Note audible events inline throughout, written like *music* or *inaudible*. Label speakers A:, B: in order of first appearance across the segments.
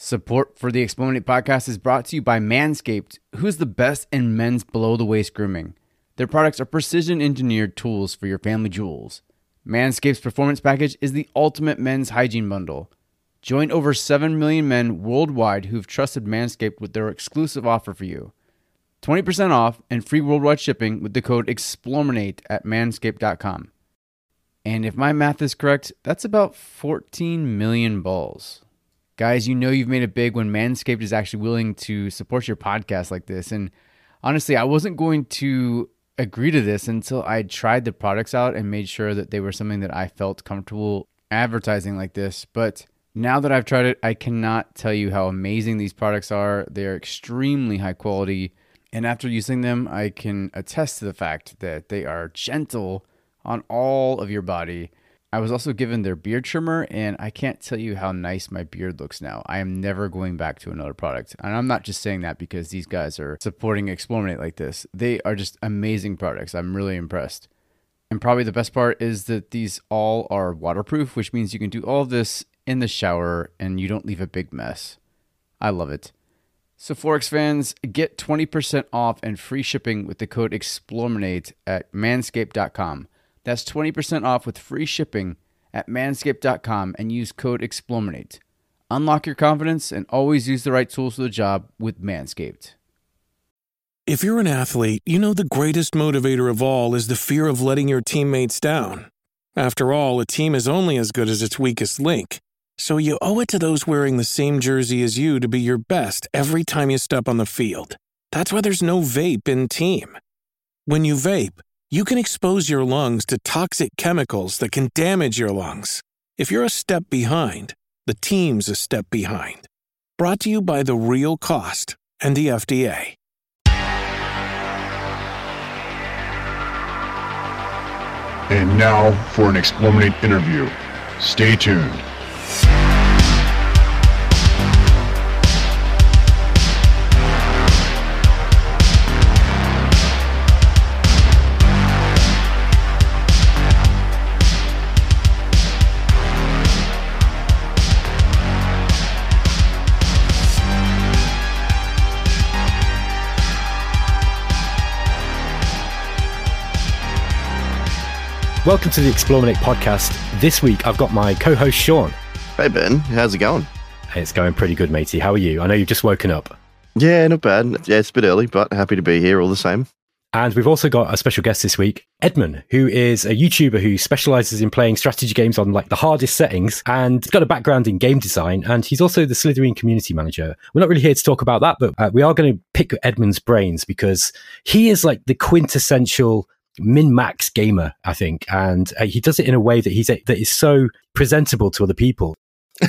A: Support for the Explorminate podcast is brought to you by Manscaped, who's the best in men's below the waist grooming. Their products are precision engineered tools for your family jewels. Manscaped's performance package is the ultimate men's hygiene bundle. Join over 7 million men worldwide who've trusted Manscaped with their exclusive offer for you 20% off and free worldwide shipping with the code EXPLORMINATE at manscaped.com. And if my math is correct, that's about 14 million balls. Guys, you know you've made it big when Manscaped is actually willing to support your podcast like this. And honestly, I wasn't going to agree to this until I tried the products out and made sure that they were something that I felt comfortable advertising like this. But now that I've tried it, I cannot tell you how amazing these products are. They are extremely high quality. And after using them, I can attest to the fact that they are gentle on all of your body I was also given their beard trimmer, and I can't tell you how nice my beard looks now. I am never going back to another product. And I'm not just saying that because these guys are supporting Explorminate like this. They are just amazing products. I'm really impressed. And probably the best part is that these all are waterproof, which means you can do all this in the shower and you don't leave a big mess. I love it. So, 4X fans, get 20% off and free shipping with the code EXPLORMINATE at manscaped.com. That's 20% off with free shipping at manscaped.com and use code EXPLORMINATE. Unlock your confidence and always use the right tools for the job with Manscaped.
B: If you're an athlete, you know the greatest motivator of all is the fear of letting your teammates down. After all, a team is only as good as its weakest link. So you owe it to those wearing the same jersey as you to be your best every time you step on the field. That's why there's no vape in team. When you vape, you can expose your lungs to toxic chemicals that can damage your lungs. If you're a step behind, the team's a step behind. Brought to you by The Real Cost and the FDA.
C: And now for an Explorminate interview. Stay tuned.
D: Welcome to the Explorminate podcast. This week I've got my co host Shaun.
E: Hey Ben, how's it going?
D: It's going pretty good, matey. How are you? I know you've just woken up.
E: Yeah, not bad. Yeah, it's a bit early, but happy to be here all the same.
D: And we've also got a special guest this week, Edmon, who is a YouTuber who specializes in playing strategy games on like the hardest settings and he's got a background in game design. And he's also the Slitherine community manager. We're not really here to talk about that, but uh, we are going to pick Edmon's brains because he is like the quintessential min max gamer, I think, and uh, he does it in a way that he's a, that is so presentable to other people. *laughs*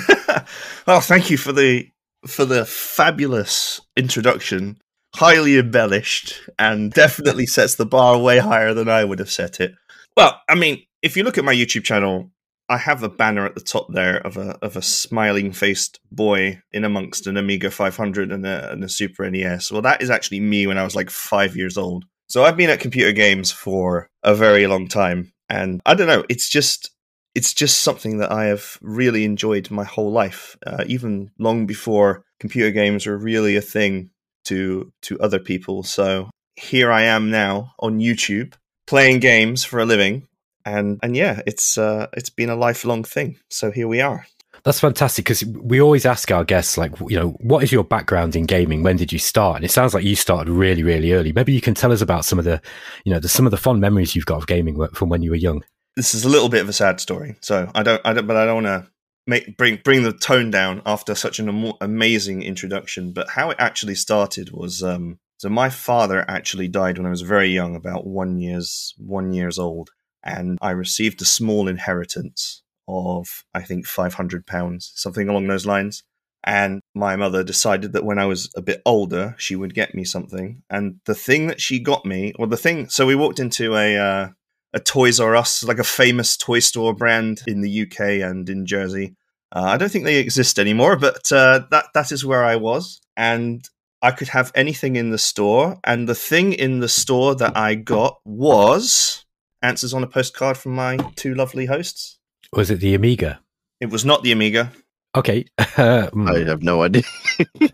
F: well, thank you for the for the fabulous introduction. Highly embellished and definitely *laughs* sets the bar way higher than I would have set it. Well, I mean, if you look at my YouTube channel, I have a banner at the top there of a of a smiling faced boy in amongst an Amiga 500 and a, and a Super NES. Well, that is actually me when I was like five years old. So I've been at computer games for a very long time, and I don't know. It's just it's just something that I have really enjoyed my whole life, uh, even long before computer games were really a thing to to other people. So here I am now on YouTube playing games for a living, and and yeah, it's uh, it's been a lifelong thing. So here we are.
D: That's fantastic because we always ask our guests, like, you know, what is your background in gaming? When did you start? And it sounds like you started really, really early. Maybe you can tell us about some of the, you know, the, some of the fond memories you've got of gaming from when you were young.
F: This is a little bit of a sad story, so I don't, I don't, but I don't want to make bring bring the tone down after such an am- amazing introduction. But how it actually started was, um, so my father actually died when I was very young, about one years one years old, and I received a small inheritance of I think five hundred pounds, something along those lines. And my mother decided that when I was a bit older, she would get me something. And the thing that she got me, or the thing, so we walked into a uh, a Toys R Us, like a famous toy store brand in the UK and in Jersey. Uh, I don't think they exist anymore, but uh, that that is where I was, and I could have anything in the store. And the thing in the store that I got was answers on a postcard from my two lovely hosts.
D: Was it the Amiga?
F: It was not the Amiga.
D: Okay. Uh, *laughs* hmm,
E: I have no idea.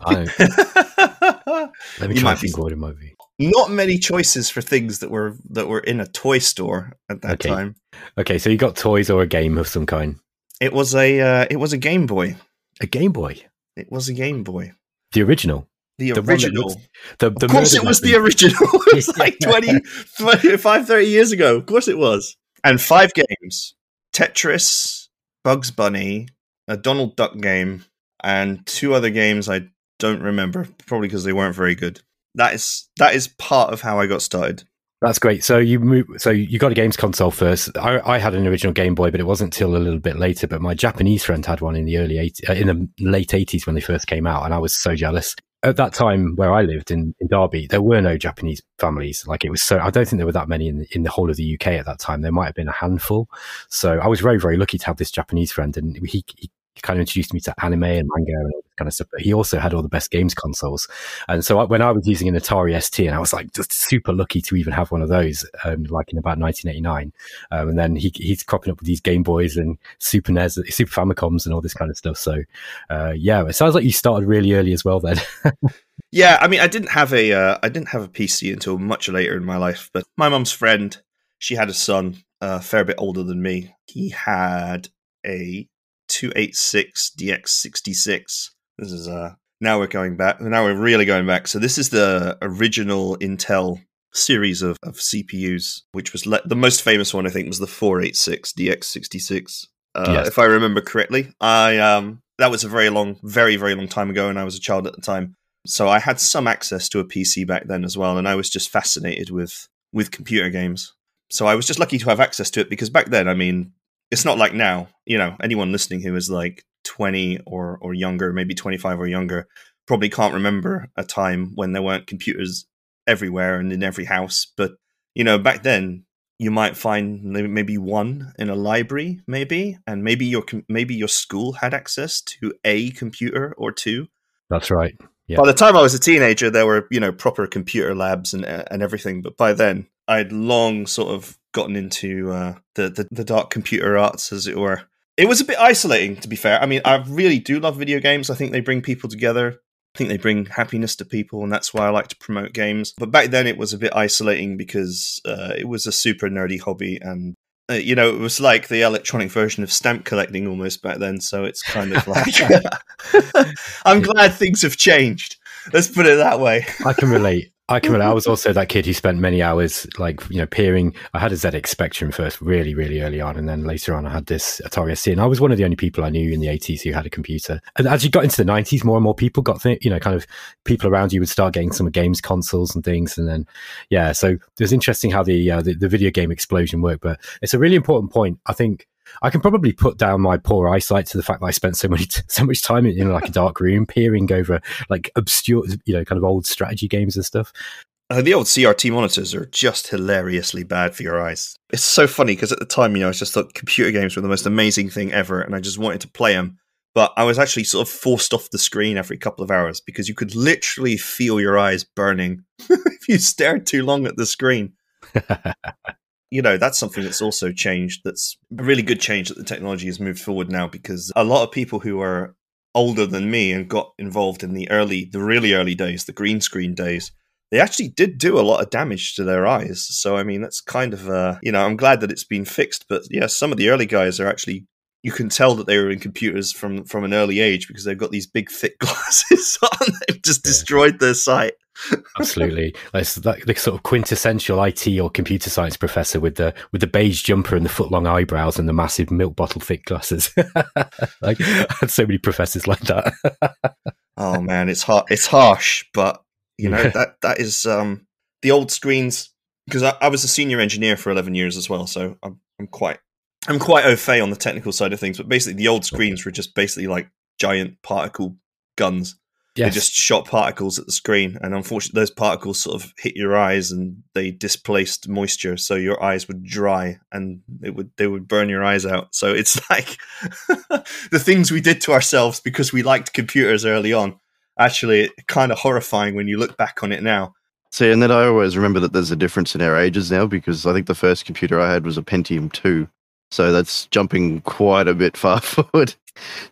D: I- *laughs* let me
F: You
D: try
F: might
D: and
F: be-
D: think what it might be.
F: Not many choices for things that were that were in a toy store at that
D: Okay.
F: time.
D: Okay, so you got toys or a game of some kind.
F: It was a uh, it was a Game Boy.
D: A Game Boy.
F: It was a Game Boy.
D: The original.
F: The,
D: The
F: original.
D: looks- The, the
F: of course, it was
D: weapon.
F: the original. *laughs* it was like 20, 25, 30 years ago. Of course, it was. And five games Tetris, Bugs Bunny, a Donald Duck game, and two other games I don't remember, probably because they weren't very good. That is that is part of how I got started.
D: That's great. So you move. So you got a games console first. I, I had an original Game Boy, but it wasn't till a little bit later. But my Japanese friend had one in the early 80s, uh, in the late eighties when they first came out, and I was so jealous. At that time, where I lived in, in Derby, there were no Japanese families. Like it was so. I don't think there were that many in in the whole of the UK at that time. There might have been a handful. So I was very very lucky to have this Japanese friend, and he. he kind of introduced me to anime and manga and all this kind of stuff. But he also had all the best games consoles. And so I, when I was using an Atari ST, and I was like just super lucky to even have one of those, um, like in about 1989. Um, and then he, he's cropping up with these Game Boys and Super NES, Super Famicoms, and all this kind of stuff. So uh, yeah, it sounds like you started really early as well. Then *laughs*
F: Yeah, I mean, I didn't have a uh, I didn't have a PC until much later in my life. But my mum's friend, she had a son, uh, a fair bit older than me. He had a 286 DX66. This is uh now we're going back. Now we're really going back. So this is the original Intel series of, of CPUs, which was le- the most famous one. I think was the 486 DX66. Uh,
D: Yes.
F: If I remember correctly, I um that was a very long, very very long time ago, and I was a child at the time. So I had some access to a PC back then as well, and I was just fascinated with with computer games. So I was just lucky to have access to it because back then, I mean, it's not like now. You know, anyone listening who is like 20 or or younger, maybe 25 or younger, probably can't remember a time when there weren't computers everywhere and in every house. But you know, back then, you might find maybe one in a library, maybe, and maybe your maybe your school had access to a computer or two.
D: that's right. Yeah.
F: By the time I was a teenager, there were you know proper computer labs and and everything. But by then, I'd long sort of gotten into uh, the, the the dark computer arts, as it were. It was a bit isolating, to be fair. I mean, I really do love video games. I think they bring people together. I think they bring happiness to people, and that's why I like to promote games. But back then, it was a bit isolating because uh, it was a super nerdy hobby, and uh, you know, it was like the electronic version of stamp collecting almost back then. So it's kind of like, *laughs* *laughs* I'm glad things have changed. Let's put it that way.
D: I can relate. I can relate. I was also that kid who spent many hours, like you know, peering. I had a ZX Spectrum first, really, really early on, and then later on, I had this Atari ST, and I was one of the only people I knew in the '80s who had a computer. And as you got into the '90s, more and more people got, th- you know, kind of people around you would start getting some games consoles and things, and then yeah, so it was interesting how the uh, the, the video game explosion worked. But it's a really important point. I think I can probably put down my poor eyesight to the fact that I spent so many *laughs* so much time in, in like a dark room peering over like obscure, you know, kind of old strategy games and stuff.
F: Uh, the old CRT monitors are just hilariously bad for your eyes. It's so funny because at the time, you know, I just thought computer games were the most amazing thing ever, and I just wanted to play them. But I was actually sort of forced off the screen every couple of hours because you could literally feel your eyes burning *laughs* if you stared too long at the screen. *laughs* you know, that's something that's also changed. That's a really good change that the technology has moved forward now because a lot of people who are older than me and got involved in the early, the really early days, the green screen days, they actually did do a lot of damage to their eyes. So, I mean, that's kind of, uh, you know, I'm glad that it's been fixed. But yeah, some of the early guys are actually, you can tell that they were in computers from from an early age because they've got these big thick *laughs* glasses on. They've just
D: Yeah.
F: destroyed their sight.
D: Absolutely, that's the, the sort of quintessential IT or computer science professor with the with the beige jumper and the foot long eyebrows and the massive milk bottle thick glasses. *laughs* like I had so many professors like that. *laughs*
F: Oh man, it's hard. It's harsh, but you know that that is um, the old screens. Because I, I was a senior engineer for eleven years as well, so I'm I'm quite I'm quite au fait on the technical side of things. But basically, the old screens were just basically like giant particle guns. They just shot particles at the screen, and unfortunately, those particles sort of hit your eyes and they displaced moisture, so your eyes would dry and it would they would burn your eyes out. So it's *laughs* like *laughs* the things we did to ourselves because we liked computers early on. Actually, kind of horrifying when you look back on it now.
E: See, and then I always remember that there's a difference in our ages now because I think the first computer I had was a Pentium 2. So that's jumping quite a bit far *laughs* forward.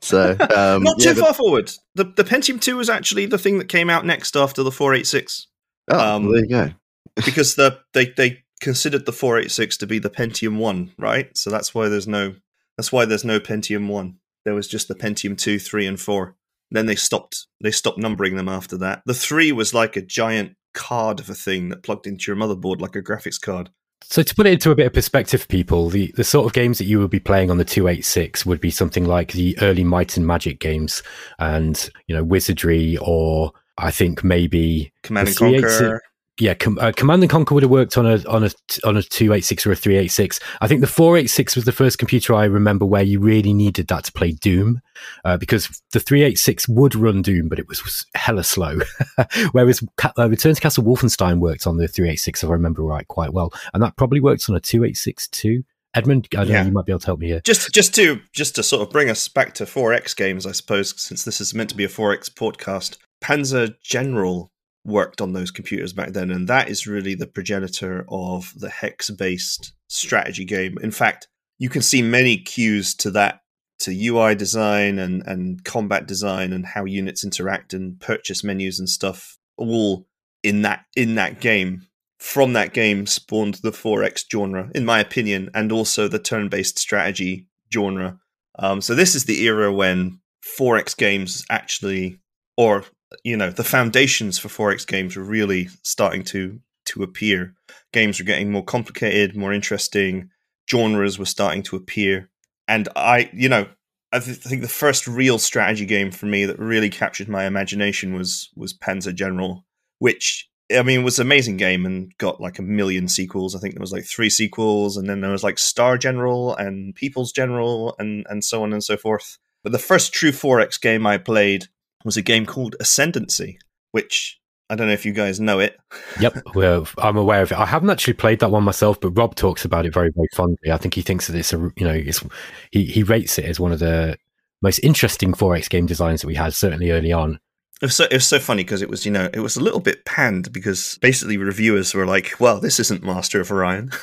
E: So um,
F: Not
E: yeah,
F: too
E: but-
F: far forward. The the Pentium 2 was actually the thing that came out next after the 486
E: Oh,
F: um,
E: well, there you go. *laughs*
F: because the they they considered the 486 to be the Pentium 1, right? So that's why there's no that's why there's no Pentium 1. There was just the Pentium 2, 3 and 4. Then they stopped they stopped numbering them after that. The 3 was like a giant card of a thing that plugged into your motherboard like a graphics card.
D: So to put it into a bit of perspective people, the, the sort of games that you would be playing on the 286 would be something like the early Might and Magic games and, you know, Wizardry or I think maybe
F: Command and Conquer.
D: Yeah, Com- uh, Command and Conquer would have worked on a on a on a two eight six or a three eight six. I think the four eight six was the first computer I remember where you really needed that to play Doom, uh, because the three eight six would run Doom, but it was, was hella slow. *laughs* Whereas Ca- uh, Return to Castle Wolfenstein worked on the three eight six, if I remember right, quite well, and that probably works on a two eight six too. Edmon, I don't
F: Yeah.
D: know, you might be able to help me here.
F: Just just to just to sort of bring us back to 4X games, I suppose, since this is meant to be a 4X podcast. Panzer General worked on those computers back then, and that is really the progenitor of the hex-based strategy game. In fact, you can see many cues to that to UI design and, and combat design and how units interact and purchase menus and stuff all in that in that game from that game spawned the 4X genre, in my opinion, and also the turn based strategy genre. Um, so, this is the era when 4X games actually, or, you know, the foundations for 4X games were really starting to, to appear. Games were getting more complicated, more interesting, genres were starting to appear. And I, you know, I th- think the first real strategy game for me that really captured my imagination was was Panzer General, which I mean was an amazing game and got like a million sequels. I think there was like three sequels, and then there was like Star General and People's General and and so on and so forth. But the first true 4X game I played was a game called Ascendancy, which I don't know if you guys know it. *laughs*
D: Yep, well, I'm aware of it. I haven't actually played that one myself, but Rob talks about it very, very fondly. I think he thinks that it's a, you know, it's he he rates it as one of the most interesting 4X game designs that we had, certainly early on.
F: It was so, it was so funny because it was, you know, it was a little bit panned because basically reviewers were like, well, this isn't Master of Orion. *laughs*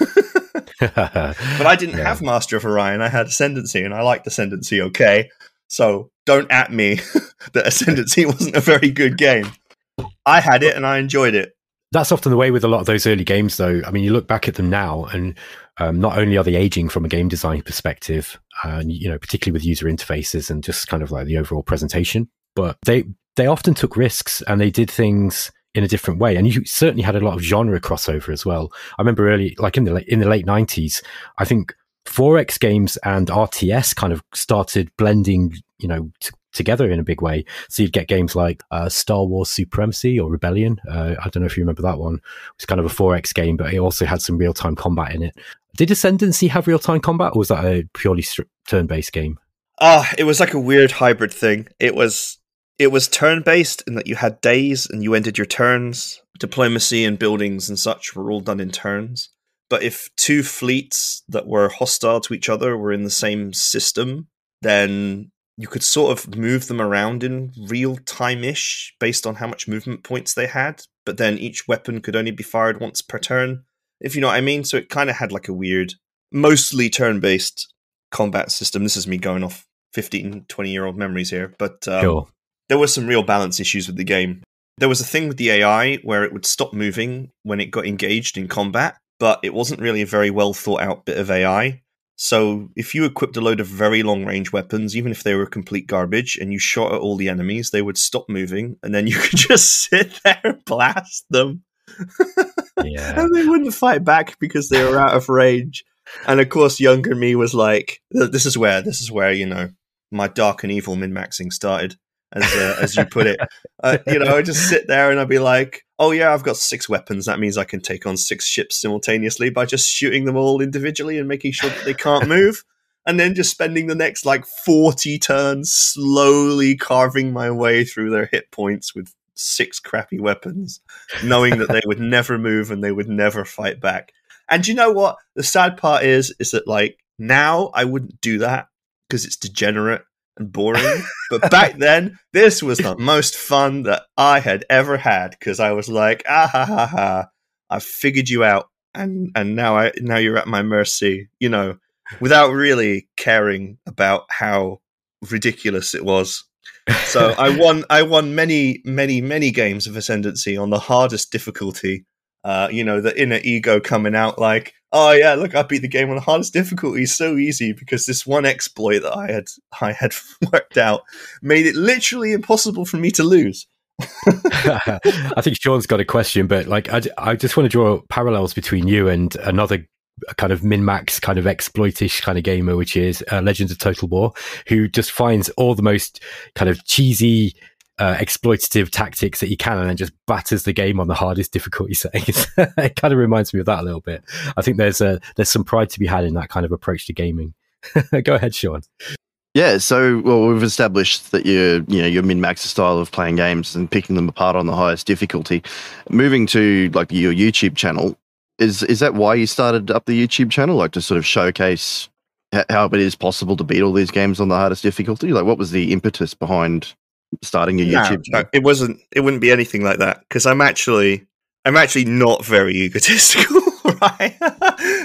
F: *laughs* but I didn't
D: Yeah.
F: have Master of Orion. I had Ascendancy and I liked Ascendancy okay. So don't at me *laughs* that Ascendancy *laughs* wasn't a very good game. I had it and I enjoyed it.
D: That's often the way with a lot of those early games, though. I mean, you look back at them now, and um, not only are they aging from a game design perspective, and you know, particularly with user interfaces and just kind of like the overall presentation, but they they often took risks and they did things in a different way. And you certainly had a lot of genre crossover as well. I remember early, like in the in the late nineties, I think 4X games and RTS kind of started blending, you know, t- together in a big way. So you'd get games like uh, Star Wars Supremacy or Rebellion. Uh, I don't know if you remember that one. It was kind of a 4X game, but it also had some real time combat in it. Did Ascendancy have real time combat, or was that a purely stri- turn based game?
F: Ah, it was like a weird hybrid thing. It was it was turn based in that you had days and you ended your turns. Diplomacy and buildings and such were all done in turns. But if two fleets that were hostile to each other were in the same system, then you could sort of move them around in real time ish based on how much movement points they had. But then each weapon could only be fired once per turn, if you know what I mean. So it kind of had like a weird, mostly turn based combat system. This is me going off 15, 20 year old memories here. But um,
D: sure.
F: there were some real balance issues with the game. There was a thing with the AI where it would stop moving when it got engaged in combat, but it wasn't really a very well thought out bit of AI. So if you equipped a load of very long range weapons, even if they were complete garbage, and you shot at all the enemies, they would stop moving, and then you *laughs* could just sit there and blast them.
D: Yeah. *laughs*
F: and they wouldn't fight back because they were out of range. And of course, younger me was like, "This is where this is where you know my dark and evil min maxing started." As uh, as you put it, *laughs* uh, you know, I just sit there and I'd be like, "Oh yeah, I've got six weapons. That means I can take on six ships simultaneously by just shooting them all individually and making sure that they can't *laughs* move." And then just spending the next like 40 turns slowly carving my way through their hit points with six crappy weapons, knowing that they would *laughs* never move and they would never fight back. And you know what? The sad part is, is that like now I wouldn't do that because it's degenerate and boring. but *laughs* back then, this was the most fun that I had ever had because I was like, ah ha ha ha, I figured you out, and and now I now you're at my mercy. You know, without really caring about how ridiculous it was. So I *laughs* won. I won many, many, many games of Ascendancy on the hardest difficulty. Uh, you know, the inner ego coming out like, "Oh yeah, look, I beat the game on the hardest difficulty so easy because this one exploit that I had I had *laughs* worked out made it literally impossible for me to lose." *laughs*
D: I think Shaun's got a question, but like, I, I just want to draw parallels between you and another kind of min max kind of exploitish kind of gamer, which is uh, Legends of Total War, who just finds all the most kind of cheesy. Uh, exploitative tactics that you can and then just batters the game on the hardest difficulty *laughs* settings. *laughs* it kind of reminds me of that a little bit. I think there's a there's some pride to be had in that kind of approach to gaming. *laughs* Go ahead, Shaun.
E: Yeah, so well, we've established that you're, you know, your min max style of playing games and picking them apart on the highest difficulty. Moving to like your YouTube channel, is is that why you started up the YouTube channel, like to sort of showcase how it is possible to beat all these games on the hardest difficulty? Like, what was the impetus behind starting your YouTube
F: no,
E: channel?
F: it wasn't. It wouldn't be anything like that because I'm actually, I'm actually not very egotistical, *laughs* right?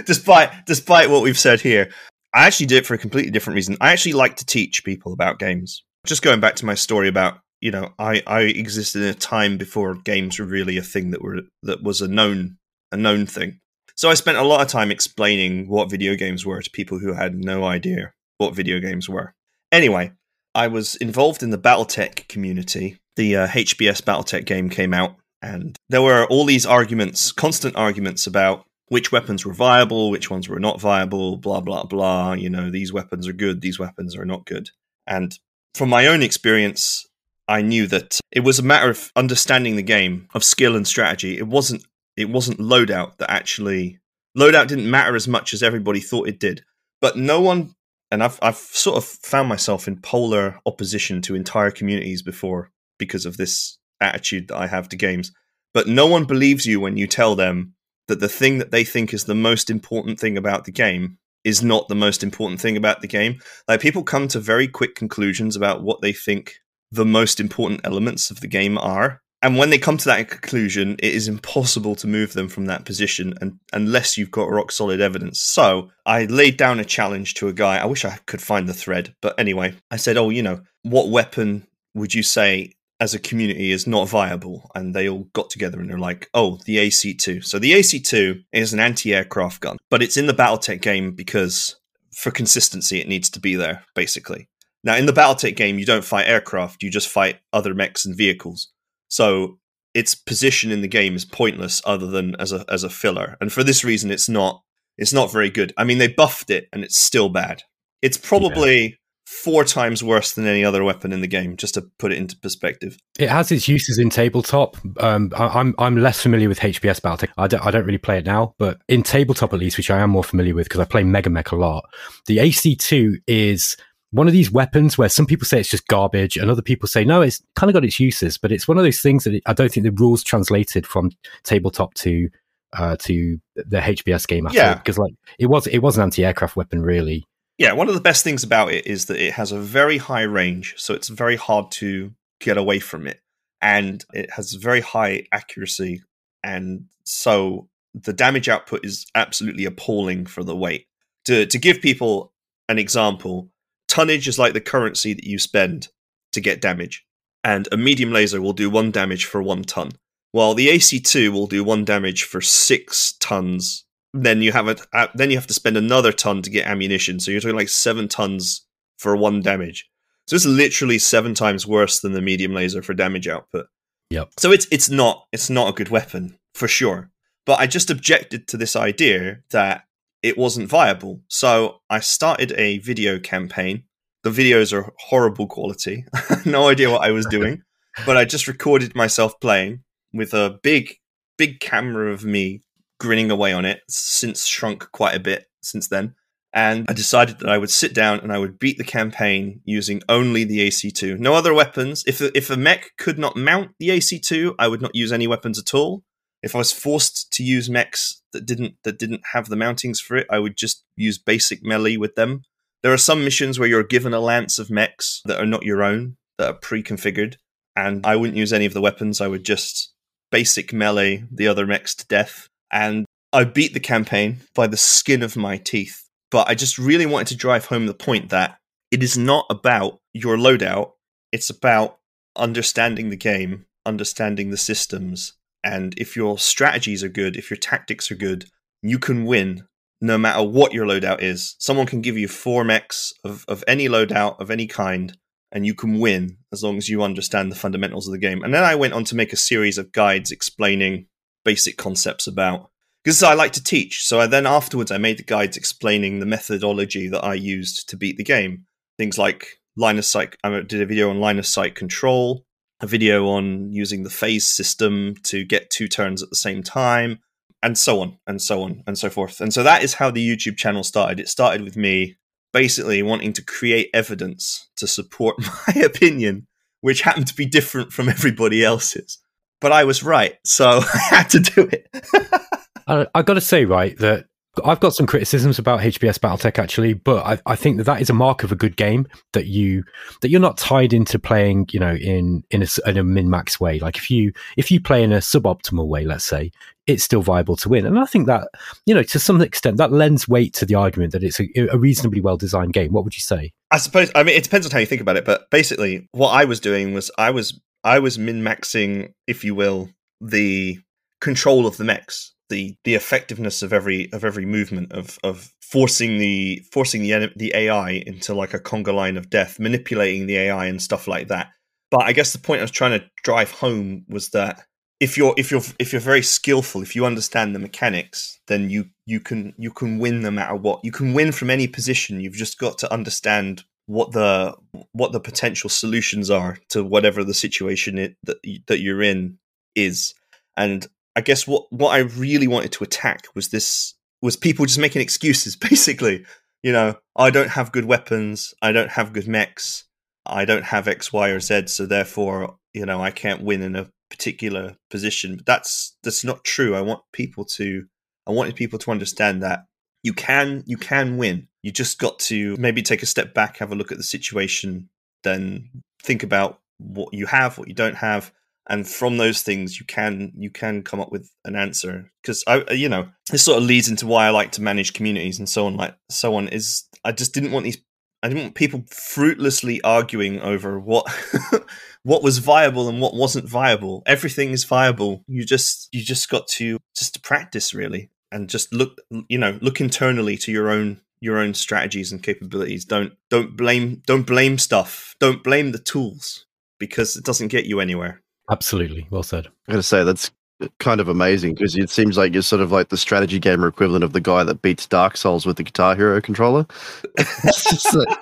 F: despite despite what we've said here, I actually did it for a completely different reason. I actually like to teach people about games. Just going back to my story about, you know, I, I existed in a time before games were really a thing that were that was a known a known thing. So I spent a lot of time explaining what video games were to people who had no idea what video games were. Anyway, I was involved in the BattleTech community. The uh, HBS BattleTech game came out, and there were all these arguments, constant arguments about which weapons were viable, which ones were not viable, blah, blah, blah. You know, these weapons are good, these weapons are not good. And from my own experience, I knew that it was a matter of understanding the game, of skill and strategy. It wasn't it wasn't loadout that actually loadout didn't matter as much as everybody thought it did. But no one and I've I've sort of found myself in polar opposition to entire communities before because of this attitude that I have to games. But no one believes you when you tell them that the thing that they think is the most important thing about the game is not the most important thing about the game. Like people come to very quick conclusions about what they think the most important elements of the game are. And when they come to that conclusion, it is impossible to move them from that position and, unless you've got rock solid evidence. So I laid down a challenge to a guy. I wish I could find the thread. But anyway, I said, Oh, you know, what weapon would you say as a community is not viable. And they all got together and they're like, oh, the AC2. So the AC2 is an anti aircraft gun, but it's in the Battletech game because for consistency, it needs to be there, basically. Now, in the Battletech game, you don't fight aircraft, you just fight other mechs and vehicles. So its position in the game is pointless other than as a as a filler. And for this reason it's not it's not very good. I mean they buffed it and it's still bad. It's probably four times worse than any other weapon in the game. Just to put it into perspective,
D: it has its uses in tabletop. Um, I, I'm I'm less familiar with HBS Battletech. I don't I don't really play it now, but in tabletop at least, which I am more familiar with because I play MegaMek a lot. The AC2 is one of these weapons where some people say it's just garbage and other people say no it's kind of got its uses but it's one of those things that it, i don't think the rules translated from tabletop to uh, to the hbs game
F: Yeah.
D: because like it was it was an anti-aircraft weapon really
F: yeah, one of the best things about it is that it has a very high range, so it's very hard to get away from it. And it has very high accuracy, and so the damage output is absolutely appalling for the weight. To to give people an example, tonnage is like the currency that you spend to get damage. And a medium laser will do one damage for one ton. While the AC2 will do one damage for six tons then you have. Uh, then you have to spend another ton to get ammunition. So you're talking like seven tons for one damage. So it's literally seven times worse than the medium laser for damage output.
D: Yep.
F: So it's it's not it's not a good weapon for sure. But I just objected to this idea that it wasn't viable. So I started a video campaign. The videos are horrible quality. *laughs* no idea what I was doing, *laughs* but I just recorded myself playing with a big big camera of me grinning away on it. Since shrunk quite a bit since then. And I decided that I would sit down and I would beat the campaign using only the AC2. No other weapons. If a, if a mech could not mount the AC2, I would not use any weapons at all. If I was forced to use mechs that didn't that didn't have the mountings for it, I would just use basic melee with them. There are some missions where you're given a lance of mechs that are not your own, that are pre-configured, and I wouldn't use any of the weapons. I would just basic melee the other mechs to death and I beat the campaign by the skin of my teeth. but I just really wanted to drive home the point that it is not about your loadout, it's about understanding the game, understanding the systems, and if your strategies are good, if your tactics are good, you can win no matter what your loadout is. Someone can give you four mechs of, of any loadout of any kind, and you can win as long as you understand the fundamentals of the game. And then I went on to make a series of guides explaining basic concepts about because I like to teach. So I then afterwards I made the guides explaining the methodology that I used to beat the game. Things like line of sight. I did a video on line of sight control, a video on using the phase system to get two turns at the same time, and so on and so on and so forth. And so that is how the YouTube channel started. It started with me basically wanting to create evidence to support *laughs* my opinion, which happened to be different from everybody else's. But I was right, so *laughs* I had to do it. *laughs*
D: I, I got to say, right, that I've got some criticisms about HBS BattleTech actually, but I, I, think that that is a mark of a good game that you that you're not tied into playing, you know, in in a, in a min max way. Like if you if you play in a suboptimal way, let's say, it's still viable to win. And I think that you know to some extent that lends weight to the argument that it's a, a reasonably well designed game. What would you say?
F: I suppose I mean it depends on how you think about it, but basically what I was doing was I was I was min maxing, if you will, the control of the mechs the the effectiveness of every of every movement of of forcing the forcing the the AI into like a conga line of death, manipulating the AI and stuff like that. But I guess the point I was trying to drive home was that if you're if you're if you're very skillful, if you understand the mechanics, then you you can you can win no matter what. You can win from any position. You've just got to understand what the what the potential solutions are to whatever the situation it, that that you're in is. And I guess what what I really wanted to attack was this was people just making excuses. *laughs* Basically, you know, I don't have good weapons, I don't have good mechs, I don't have X, Y, or Z, so therefore, you know, I can't win in a particular position. But that's that's not true. I want people to I wanted people to understand that you can you can win. You just got to maybe take a step back, have a look at the situation, then think about what you have, what you don't have, and from those things you can you can come up with an answer. Because i uh, you know this sort of leads into why i like to manage communities and so on like so on is i just didn't want these i didn't want people fruitlessly arguing over what *laughs* what was viable and what wasn't viable. Everything is viable. You just you just got to just to practice really and just look you know look internally to your own your own strategies and capabilities. Don't don't blame don't blame stuff. Don't blame the tools because it doesn't get you anywhere
D: Absolutely. Well said.
E: I gotta say, that's kind of amazing because it seems like you're sort of like the strategy gamer equivalent of the guy that beats Dark Souls with the Guitar Hero controller. *laughs*
F: like...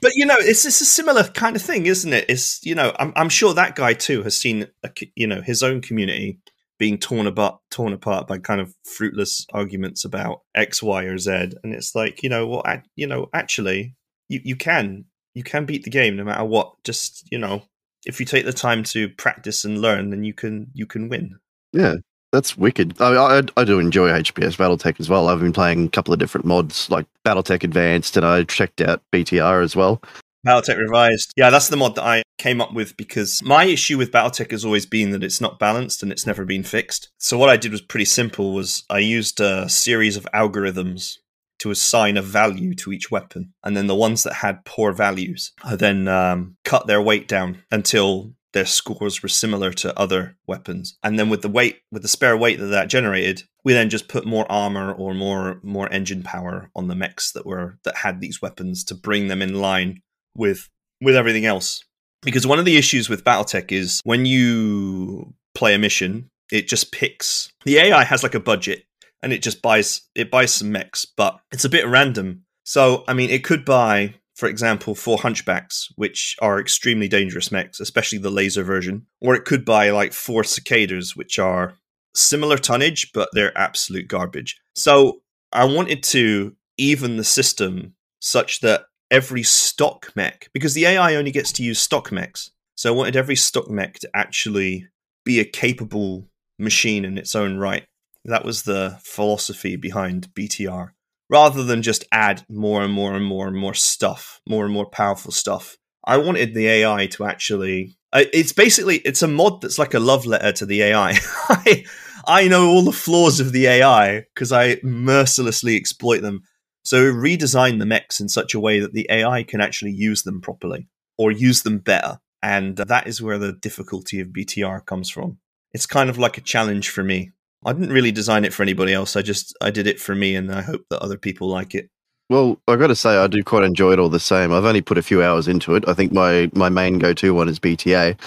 F: but you know, it's it's a similar kind of thing, isn't it? It's you know, I'm I'm sure that guy too has seen a, you know his own community being torn apart torn apart by kind of fruitless arguments about X, Y, or Z, and it's like you know, well, you know, actually, you you can you can beat the game no matter what. Just you know, if you take the time to practice and learn, then you can you can win.
E: Yeah, that's wicked. I, I, I, do enjoy HBS BattleTech as well. I've been playing a couple of different mods like BattleTech Advanced, and I checked out BTR as well.
F: BattleTech Revised. Yeah, that's the mod that I came up with because my issue with BattleTech has always been that it's not balanced and it's never been fixed. So what I did was pretty simple was I used a series of algorithms to assign a value to each weapon. And then the ones that had poor values, I then um, cut their weight down until their scores were similar to other weapons. And then with the weight, with the spare weight that that generated, we then just put more armor or more more engine power on the mechs that were that had these weapons to bring them in line with with everything else. Because one of the issues with BattleTech is when you play a mission, it just picks the AI has like a budget and it just buys it buys some mechs, but it's a bit random. So I mean, it could buy, for example, four hunchbacks, which are extremely dangerous mechs, especially the laser version, or it could buy like four cicadas, which are similar tonnage, but they're absolute garbage. So I wanted to even the system such that every stock mech, because the AI only gets to use stock mechs, so I wanted every stock mech to actually be a capable machine in its own right. That was the philosophy behind BTR. Rather than just add more and more and more and more stuff, more and more powerful stuff, I wanted the AI to actually. It's basically it's a mod that's like a love letter to the AI. *laughs* I I know all the flaws of the AI because I mercilessly exploit them. So redesign the mechs in such a way that the AI can actually use them properly or use them better. And that is where the difficulty of BTR comes from. It's kind of like a challenge for me. I didn't really design it for anybody else. I just I did it for me and I hope that other people like it.
E: Well, I've got to say, I do quite enjoy it all the same. I've only put a few hours into it. I think my my main go to one is BTA,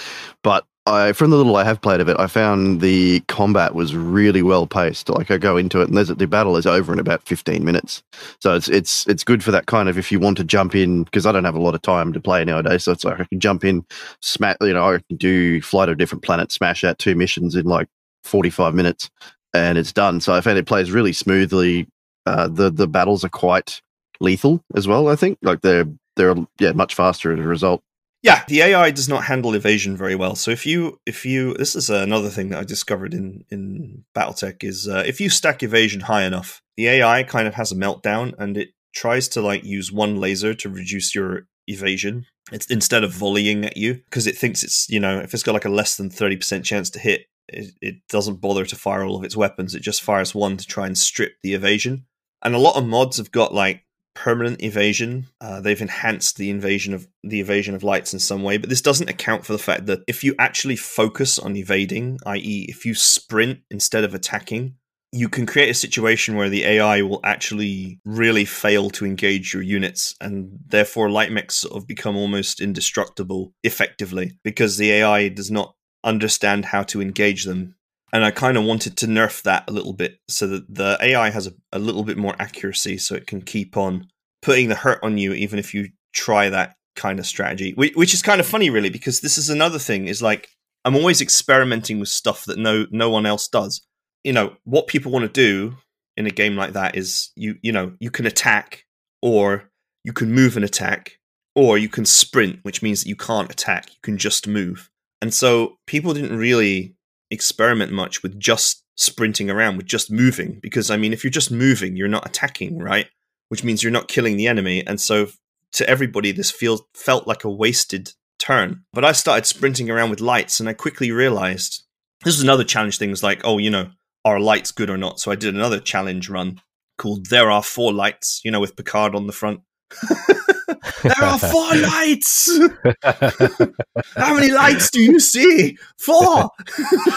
E: but I from the little I have played of it, I found the combat was really well paced. Like I go into it, and there's the battle is over in about 15 minutes. So it's it's it's good for that kind of if you want to jump in because I don't have a lot of time to play nowadays. So it's like I can jump in, smash. You know, I can do flight of a different planets, smash out two missions in like 45 minutes, and it's done. So I found it plays really smoothly. Uh, the the battles are quite lethal as well. I think like they're they're yeah much faster as a result.
F: Yeah, the AI does not handle evasion very well. So if you if you this is another thing that I discovered in in BattleTech is uh, if you stack evasion high enough, the AI kind of has a meltdown and it tries to like use one laser to reduce your evasion. It's instead of volleying at you because it thinks it's you know if it's got like a less than thirty percent chance to hit, it, it doesn't bother to fire all of its weapons. It just fires one to try and strip the evasion. And a lot of mods have got like permanent evasion. Uh, they've enhanced the invasion of the evasion of lights in some way, but this doesn't account for the fact that if you actually focus on evading, i.e., if you sprint instead of attacking, you can create a situation where the AI will actually really fail to engage your units, and therefore light mechs sort of become almost indestructible effectively because the AI does not understand how to engage them. And I kind of wanted to nerf that a little bit so that the AI has a, a, little bit more accuracy so it can keep on putting the hurt on you even if you try that kind of strategy which, is kind of funny really because this is another thing is like I'm always experimenting with stuff that no no one else does. You know what people want to do in a game like that is you you know you can attack or you can move and attack or you can sprint which means that you can't attack you can just move and so people didn't really experiment much with just sprinting around, with just moving. Because, I mean, if you're just moving, you're not attacking, right? Which means you're not killing the enemy. And so to everybody, this feels felt like a wasted turn. But I started sprinting around with lights and I quickly realized this is another challenge things like, oh, you know, are lights good or not? So I did another challenge run called There Are Four Lights, you know, with Picard on the front. *laughs* there are four lights. *laughs* How many lights do you see? Four.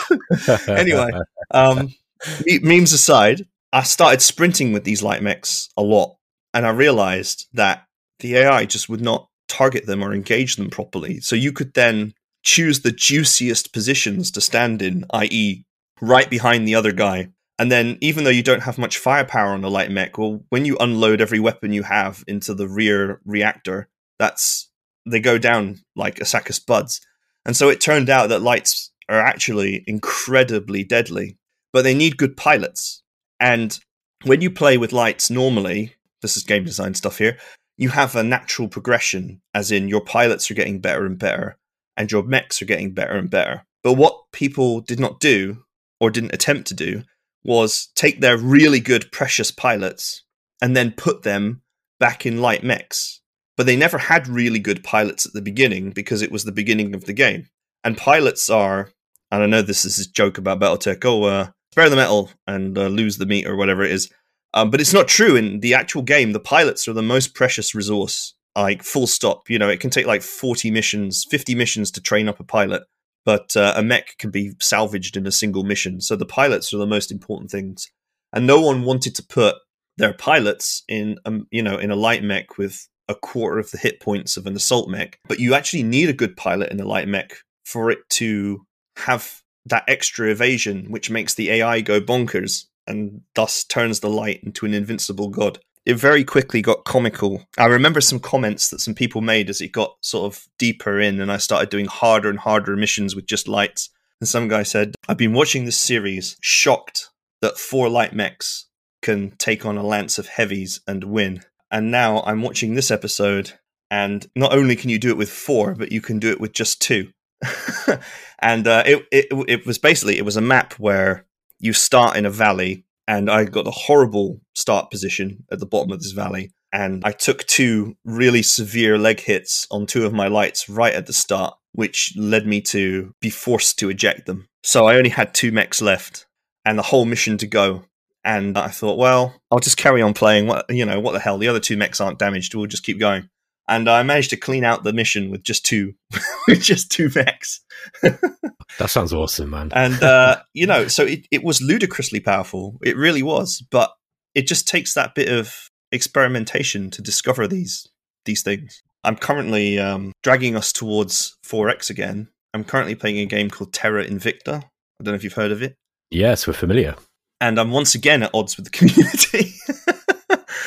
F: *laughs* anyway, um, memes aside, I started sprinting with these light mechs a lot, and I realized that the AI just would not target them or engage them properly. So you could then choose the juiciest positions to stand in, i.e., right behind the other guy, and then, even though you don't have much firepower on a light mech, well, when you unload every weapon you have into the rear reactor, that's they go down like a sack of spuds. And so it turned out that lights are actually incredibly deadly, but they need good pilots. And when you play with lights normally, this is game design stuff here, you have a natural progression, as in your pilots are getting better and better, and your mechs are getting better and better. But what people did not do, or didn't attempt to do, was take their really good precious pilots and then put them back in light mechs. But they never had really good pilots at the beginning because it was the beginning of the game. And pilots are, and I know this is a joke about Battletech, oh, uh, spare the metal and uh, lose the meat or whatever it is. Um, but it's not true. In the actual game, the pilots are the most precious resource, like full stop. You know, it can take like 40 missions, 50 missions to train up a pilot but uh, a mech can be salvaged in a single mission. So the pilots are the most important things, and no one wanted to put their pilots in, um, you know, in a light mech with a quarter of the hit points of an assault mech. But you actually need a good pilot in a light mech for it to have that extra evasion, which makes the AI go bonkers and thus turns the light into an invincible god it very quickly got comical. I remember some comments that some people made as it got sort of deeper in, and I started doing harder and harder missions with just lights. And some guy said, I've been watching this series, shocked that four light mechs can take on a lance of heavies and win. And now I'm watching this episode, and not only can you do it with four, but you can do it with just two. *laughs* and uh, it, it it was basically it was a map where you start in a valley and I got a horrible start position at the bottom of this valley. And I took two really severe leg hits on two of my lights right at the start, which led me to be forced to eject them. So I only had two mechs left and the whole mission to go. And I thought, well, I'll just carry on playing. What you know, what the hell? The other two mechs aren't damaged. We'll just keep going. And I managed to clean out the mission with just two, *laughs* with just two mechs. *laughs*
D: That sounds awesome, man.
F: and uh, *laughs* you know, so it, it was ludicrously powerful. It really was, but it just takes that bit of experimentation to discover these these things. I'm currently um, dragging us towards 4X again. I'm currently playing a game called Terra Invicta. I don't know if you've heard of it.
D: Yes, we're familiar.
F: And I'm once again at odds with the community.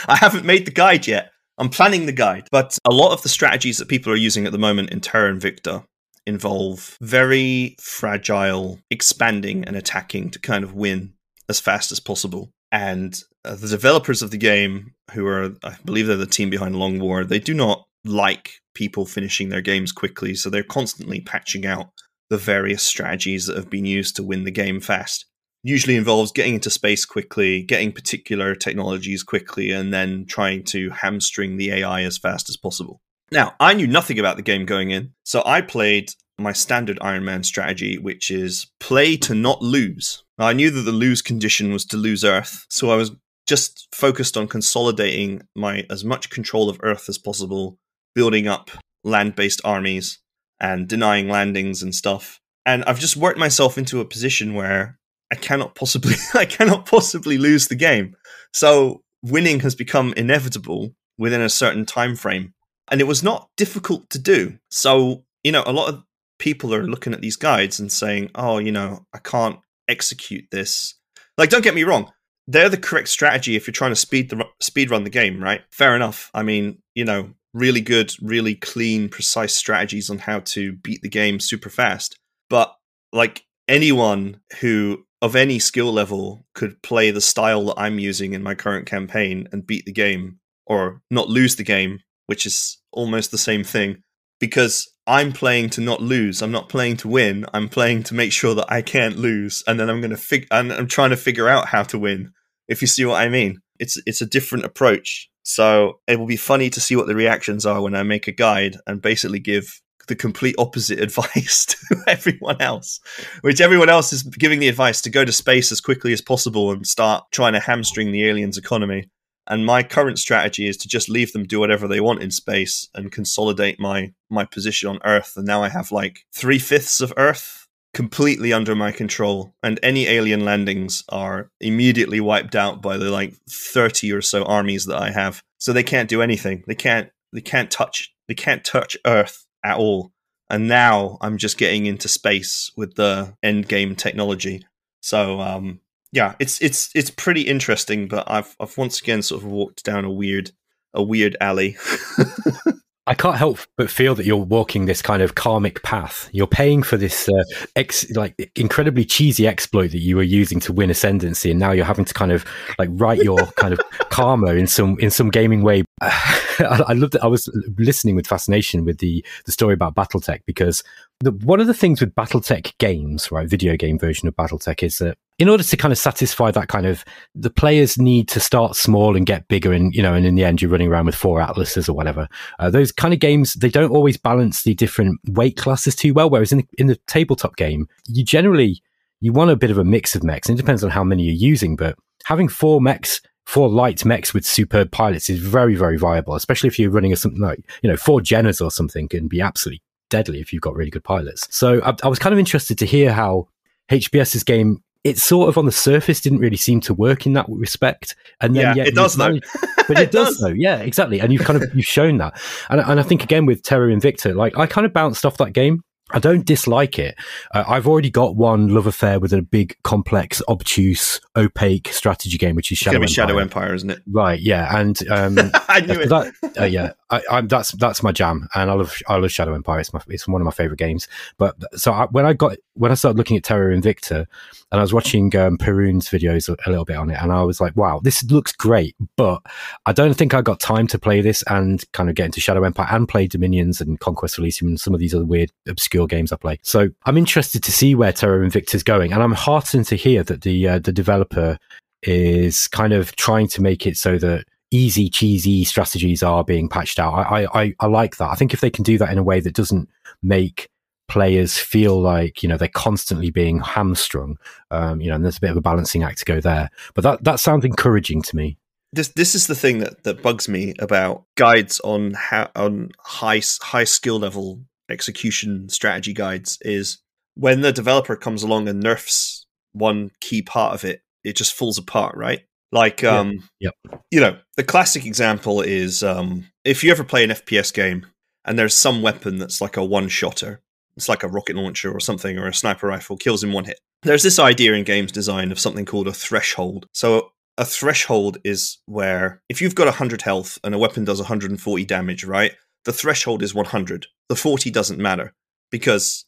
F: I haven't made the guide yet. I'm planning the guide, but a lot of the strategies that people are using at the moment in Terra Invicta involve very fragile expanding and attacking to kind of win as fast as possible. And uh, the developers of the game, who are, I believe they're the team behind Long War, they do not like people finishing their games quickly. So they're constantly patching out the various strategies that have been used to win the game fast. Usually involves getting into space quickly, getting particular technologies quickly, and then trying to hamstring the AI as fast as possible. Now, I knew nothing about the game going in, so I played my standard Iron Man strategy, which is play to not lose. I knew that the lose condition was to lose Earth, so I was just focused on consolidating my as much control of Earth as possible, building up land-based armies and denying landings and stuff. And I've just worked myself into a position where I cannot possibly *laughs* I cannot possibly lose the game. So winning has become inevitable within a certain time frame. And it was not difficult to do. So, you know, a lot of people are looking at these guides and saying, "Oh, you know, I can't execute this." Like don't get me wrong, they're the correct strategy if you're trying to speed the speed run the game, right? Fair enough. I mean, you know, really good, really clean, precise strategies on how to beat the game super fast. But like anyone who of any skill level could play the style that I'm using in my current campaign and beat the game or not lose the game, which is almost the same thing because I'm playing to not lose. I'm not playing to win. I'm playing to make sure that I can't lose and then I'm going to fig and I'm trying to figure out how to win. If you see what I mean. It's it's a different approach. So it will be funny to see what the reactions are when I make a guide and basically give the complete opposite *laughs* advice to everyone else, which everyone else is giving the advice to go to space as quickly as possible and start trying to hamstring the aliens' economy. And my current strategy is to just leave them do whatever they want in space and consolidate my my position on Earth. And now I have like three fifths of Earth completely under my control, and any alien landings are immediately wiped out by the like thirty or so armies that I have. So they can't do anything. They can't. They can't touch. They can't touch Earth at all. And now I'm just getting into space with the end game technology. So um, yeah, it's it's it's pretty interesting. But I've I've once again sort of walked down a weird a weird alley. *laughs*
D: I can't help but feel that you're walking this kind of karmic path. You're paying for this uh, ex- like incredibly cheesy exploit that you were using to win ascendancy, and now you're having to kind of like write your *laughs* kind of karma in some in some gaming way. *sighs* I, I loved it. I was listening with fascination with the the story about BattleTech because the, one of the things with BattleTech games, right, video game version of BattleTech, is that in order to kind of satisfy that kind of the players need to start small and get bigger and you know and in the end you're running around with four atlases or whatever. Uh, those kind of games they don't always balance the different weight classes too well whereas in the, in the tabletop game you generally you want a bit of a mix of mechs and it depends on how many you're using but having four mechs four light mechs with superb pilots is very very viable especially if you're running a something like you know four Jenners or something can be absolutely deadly if you've got really good pilots so I, I was kind of interested to hear how HBS's game it sort of on the surface didn't really seem to work in that respect. And then
F: yeah, it does though. *laughs*
D: but it, it does, does though. Yeah, exactly. And you've kind of *laughs* you've shown that. And, and I think again with Terra Invicta, like I kind of bounced off that game I don't dislike it. Uh, I've already got one love affair with a big, complex, obtuse, opaque strategy game, which is Shadow Empire.
F: Shadow Empire, isn't it?
D: Right. Yeah. And um, *laughs*
F: I knew it.
D: That, uh, yeah, I, I'm, that's that's my jam, and I love I love Shadow Empire. It's my it's one of my favorite games. But so I, when I got when I started looking at Terra Invicta, and I was watching um, Perun's videos a, a little bit on it, and I was like, wow, this looks great, but I don't think I got time to play this and kind of get into Shadow Empire and play Dominions and Conquest Elysium and some of these other weird obscure games I play. So I'm interested to see where Terra Invicta is going, and I'm heartened to hear that the uh, the developer is kind of trying to make it so that easy cheesy strategies are being patched out. I, I I like that. I think if they can do that in a way that doesn't make players feel like you know they're constantly being hamstrung. Um, you know, and there's a bit of a balancing act to go there. But that that sounds encouraging to me.
F: This this is the thing that, that bugs me about guides on how on high high skill level execution strategy guides is when the developer comes along and nerfs one key part of it, it just falls apart, right? Like, um,
D: Yep.
F: you know, the classic example is um, if you ever play an FPS game and there's some weapon that's like a one shotter, it's like a rocket launcher or something, or a sniper rifle, kills in one hit. There's this idea in games design of something called a threshold. So, a threshold is where if you've got 100 health and a weapon does 140 damage, right? The threshold is 100. The 40 doesn't matter because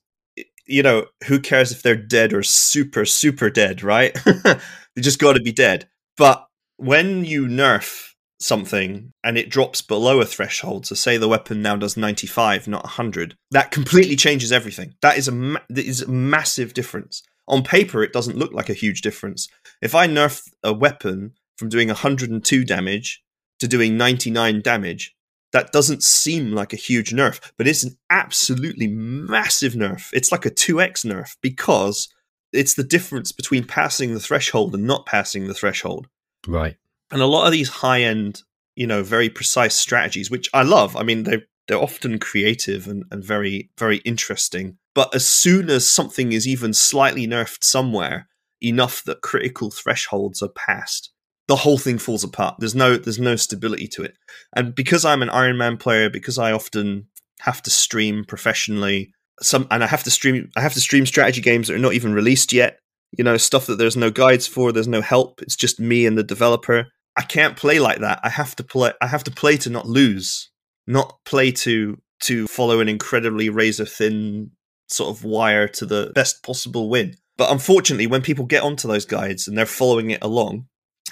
F: you know, who cares if they're dead or super, super dead, right? *laughs* they just got to be dead. But when you nerf something and it drops below a threshold, so say the weapon now does 95, not 100, that completely changes everything. That is a, ma- that is a massive difference. On paper, it doesn't look like a huge difference. If I nerf a weapon from doing 102 damage to doing 99 damage, that doesn't seem like a huge nerf, but it's an absolutely massive nerf. It's like a 2x nerf because it's the difference between passing the threshold and not passing the threshold.
D: Right.
F: And a lot of these high end, you know, very precise strategies, which I love. I mean, they they're often creative and, and very, very interesting. But as soon as something is even slightly nerfed somewhere, enough that critical thresholds are passed, the whole thing falls apart. There's no there's no stability to it. And because I'm an Iron Man player, because I often have to stream professionally, some and I have to stream I have to stream strategy games that are not even released yet. You know, stuff that there's no guides for, there's no help. It's just me and the developer. I can't play like that. I have to play I have to play to not lose, not play to to follow an incredibly razor thin sort of wire to the best possible win. But unfortunately, when people get onto those guides and they're following it along,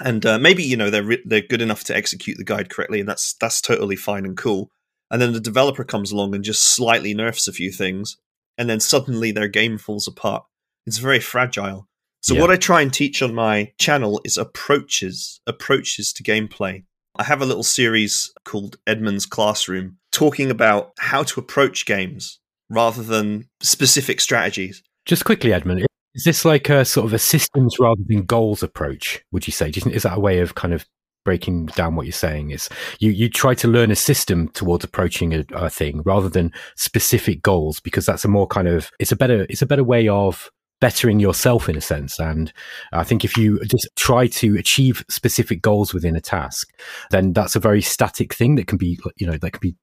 F: and uh, maybe you know they're re- they're good enough to execute the guide correctly, and that's that's totally fine and cool. And then the developer comes along and just slightly nerfs a few things, and then suddenly their game falls apart. It's very fragile. So
D: Yeah.
F: what I try and teach on my channel is approaches, approaches to gameplay. I have a little series called Edmon's Classroom talking about how to approach games rather than specific strategies.
D: Just quickly, Edmund, is this like a sort of a systems rather than goals approach? Would you say? Do you think is that a way of kind of breaking down what you're saying? Is you you try to learn a system towards approaching a, a thing rather than specific goals because that's a more kind of it's a better it's a better way of bettering yourself in a sense. And i think if you just try to achieve specific goals within a task then that's a very static thing that can be you know that can be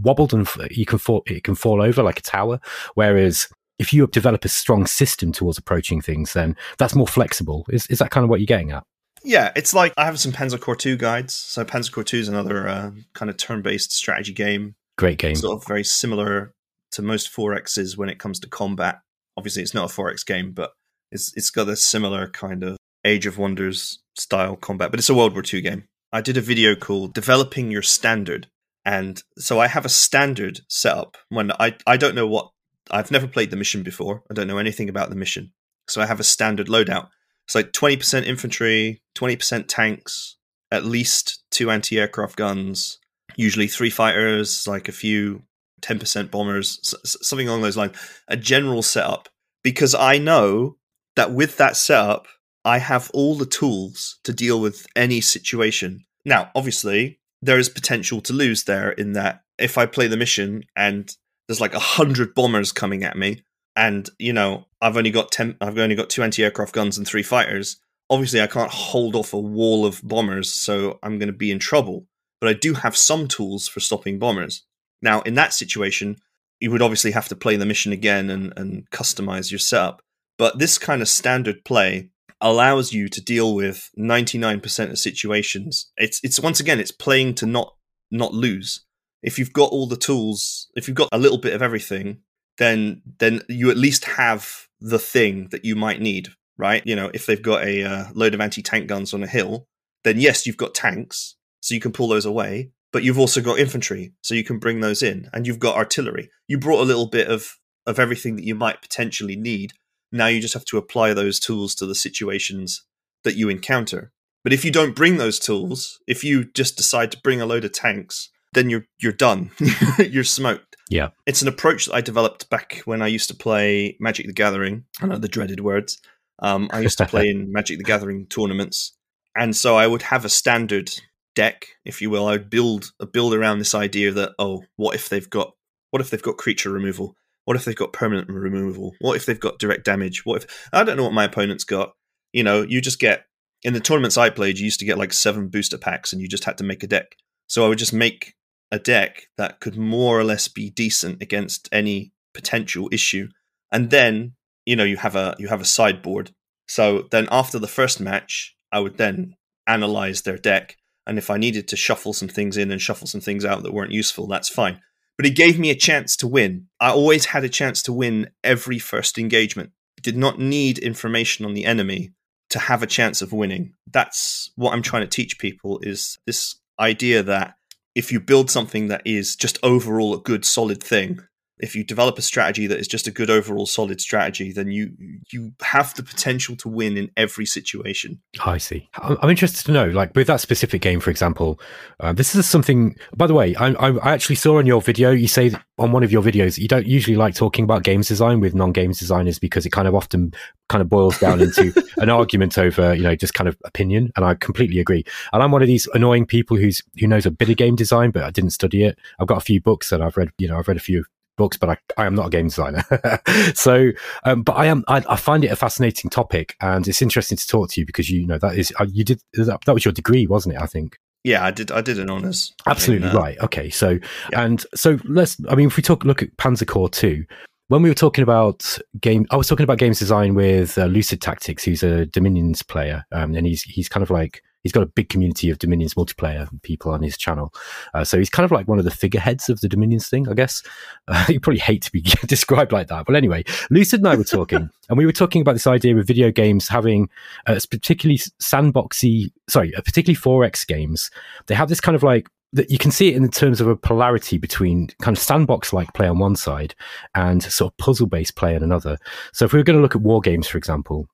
D: wobbled and you can fall it can fall over like a tower. Whereas if you develop a strong system towards approaching things then that's more flexible. Is, is that kind of what you're getting at
F: Yeah, it's like I have some Panzer Corps 2 guides. So Panzer Corps 2 is another uh, kind of turn-based strategy game,
D: great game
F: sort of very similar to most 4Xs when it comes to combat. Obviously, it's not a 4X game, but it's it's got a similar kind of Age of Wonders style combat, but it's a World War II game. I did a video called "Developing Your Standard," and so I have a standard set up. When I I don't know what I've never played the mission before. I don't know anything about the mission, so I have a standard loadout. It's like twenty percent infantry, twenty percent tanks, at least two anti-aircraft guns, usually three fighters, like a few 10% bombers, something along those lines, a general setup. Because I know that with that setup, I have all the tools to deal with any situation. Now, obviously, there is potential to lose there in that if I play the mission and there's like a hundred bombers coming at me, and you know I've only got ten, I've only got two anti-aircraft guns and three fighters. Obviously, I can't hold off a wall of bombers, so I'm going to be in trouble. But I do have some tools for stopping bombers. Now, in that situation, you would obviously have to play the mission again and, and customize your setup. But this kind of standard play allows you to deal with 99% of situations. It's it's once again it's playing to not not lose. If you've got all the tools, if you've got a little bit of everything, then then you at least have the thing that you might need, right? You know, if they've got a uh, load of anti-tank guns on a hill, then yes, you've got tanks, so you can pull those away but you've also got infantry, so you can bring those in, and you've got artillery. You brought a little bit of of everything that you might potentially need. Now you just have to apply those tools to the situations that you encounter. But if you don't bring those tools, if you just decide to bring a load of tanks, then you're you're done. *laughs* you're smoked.
D: Yeah.
F: It's an approach that I developed back when I used to play Magic the Gathering. I know the dreaded words. Um, I used to *laughs* play in Magic the Gathering tournaments, and so I would have a standard deck, if you will. I would build a build around this idea that oh, what if they've got what if they've got creature removal? What if they've got permanent removal? What if they've got direct damage? What if I don't know what my opponent's got? You know, you just get in the tournaments I played, you used to get like seven booster packs and you just had to make a deck. So I would just make a deck that could more or less be decent against any potential issue. And then, you know, you have a you have a sideboard. So then after the first match, I would then analyze their deck. And if I needed to shuffle some things in and shuffle some things out that weren't useful, that's fine. But it gave me a chance to win. I always had a chance to win every first engagement. did not need information on the enemy to have a chance of winning. That's what I'm trying to teach people is this idea that if you build something that is just overall a good solid thing, if you develop a strategy that is just a good overall solid strategy, then you you have the potential to win in every situation.
D: I see. I'm interested to know, like with that specific game, for example, uh, this is something. By the way, I, I actually saw in your video you say on one of your videos you don't usually like talking about games design with non-games designers because it kind of often kind of boils down into *laughs* an argument over you know just kind of opinion, and I completely agree. And I'm one of these annoying people who's who knows a bit of game design, but I didn't study it. I've got a few books that I've read. You know, I've read a few books, but I, I am not a game designer. *laughs* so, um, but I am, I, I, find it a fascinating topic and it's interesting to talk to you because you know, that is, uh, you did, that, that was your degree, wasn't it? I think.
F: Yeah, I did. I did an honors.
D: Absolutely in, uh, right. Okay, so yeah. and so let's. I mean, if we talk, look at Panzer Corps two. When we were talking about game, I was talking about games design with uh, Lucid Tactics, who's a Dominions player, um, and he's he's kind of like he's got a big community of Dominions multiplayer people on his channel. Uh, so he's kind of like one of the figureheads of the Dominions thing, I guess. Uh, *laughs* you probably hate to be *laughs* described like that. But anyway, Lucid and I were talking, *laughs* and we were talking about this idea of video games having, uh, particularly sandboxy, sorry, uh, particularly 4X games. They have this kind of like that you can see it in terms of a polarity between kind of sandbox like play on one side and sort of puzzle based play on another. So if we were going to look at war games, for example,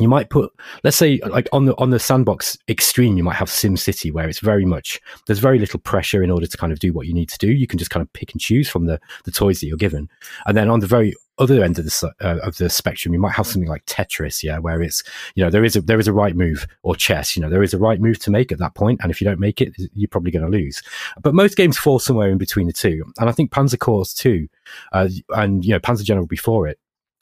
D: you might put let's say like on the on the sandbox extreme you might have sim city where it's very much there's very little pressure in order to kind of do what you need to do. You can just kind of pick and choose from the the toys that you're given. And then on the very other end of the uh, of the spectrum you might have something like tetris yeah where it's you know there is a there is a right move or chess you know there is a right move to make at that point and if you don't make it you're probably going to lose. But most games fall somewhere in between the two and i think panzer corps 2 uh, and you know panzer general before it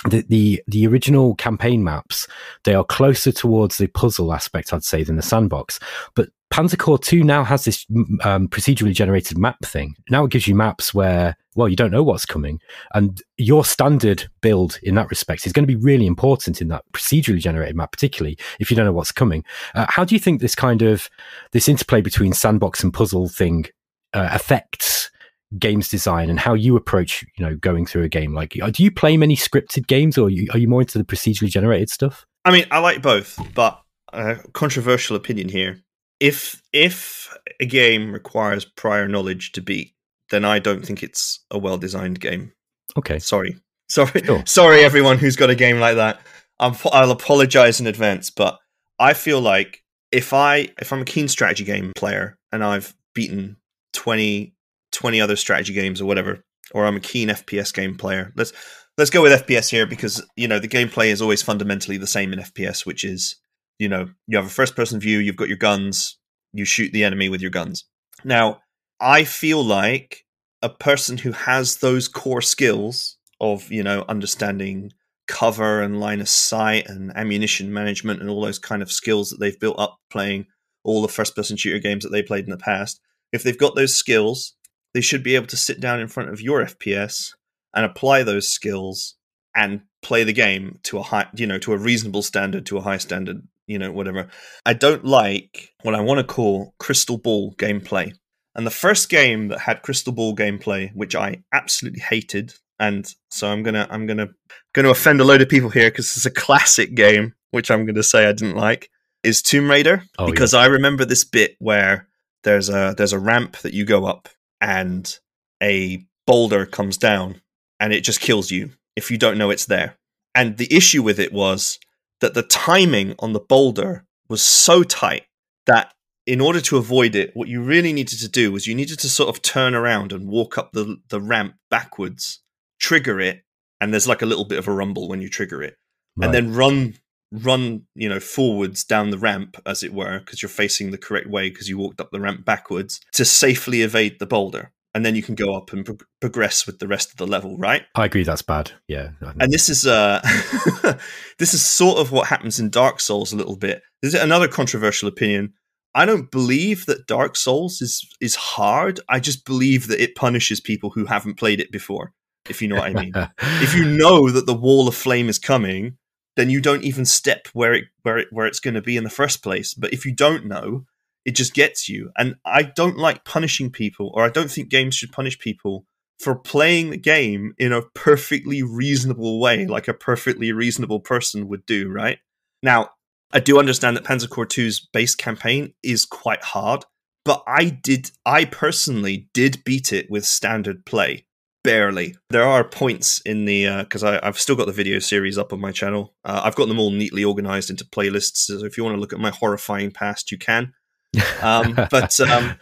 D: the, the the original campaign maps they are closer towards the puzzle aspect i'd say than the sandbox. But panzer corps 2 now has this um, procedurally generated map thing. Now it gives you maps where well you don't know what's coming. And your standard build in that respect is going to be really important in that procedurally generated map particularly if you don't know what's coming. Uh, how do you think this kind of this interplay between sandbox and puzzle thing uh, affects games design and how you approach you know going through a game? Like uh, do you play many scripted games or are you, are you more into the procedurally generated stuff?
F: I mean i like both but uh, controversial opinion here. If if a game requires prior knowledge to beat then i don't think it's a well designed game.
D: Okay.
F: Sorry. *laughs* Sorry. Sure. sorry everyone who's got a game like that. I'm, i'll apologize in advance but i feel like if i if i'm a keen strategy game player and i've beaten 20 20 other strategy games or whatever, or I'm a keen FPS game player. Let's let's go with FPS here because you know the gameplay is always fundamentally the same in FPS, which is you know you have a first person view, you've got your guns, you shoot the enemy with your guns. Now, I feel like a person who has those core skills of you know understanding cover and line of sight and ammunition management and all those kind of skills that they've built up playing all the first person shooter games that they played in the past if they've got those skills they should be able to sit down in front of your FPS and apply those skills and play the game to a high, you know, to a reasonable standard, to a high standard, you know, whatever. I don't like what I want to call crystal ball gameplay. And the first game that had crystal ball gameplay, which I absolutely hated, and so I'm gonna I'm gonna gonna offend a load of people here because it's a classic game, which I'm gonna say I didn't like, is Tomb Raider. Oh, because yeah. I remember this bit where there's a there's a ramp that you go up and a boulder comes down and it just kills you if you don't know it's there. And the issue with it was that the timing on the boulder was so tight that in order to avoid it, what you really needed to do was you needed to sort of turn around and walk up the the ramp backwards, trigger it, and there's like a little bit of a rumble when you trigger it,
D: Right.
F: and then run run you know forwards down the ramp as it were because you're facing the correct way because you walked up the ramp backwards to safely evade the boulder and then you can go up and pro- progress with the rest of the level right
D: I agree that's bad. Yeah.
F: and this is uh *laughs* this is sort of what happens in Dark Souls a little bit. This is another controversial opinion. I don't believe that Dark Souls is is hard. I just believe that it punishes people who haven't played it before. If you know what I mean. *laughs* if you know that the wall of flame is coming, then you don't even step where it where it where it's going to be in the first place. But if you don't know, it just gets you. And I don't like punishing people, or I don't think games should punish people for playing the game in a perfectly reasonable way, like a perfectly reasonable person would do, right? Now, I do understand that Panzer Corps 2's base campaign is quite hard, but I did, I personally did beat it with standard play. Barely. There are points in the because I I've still got the video series up on my channel. Uh, I've got them all neatly organized into playlists. So if you want to look at my horrifying past, you can. Um, *laughs* but um,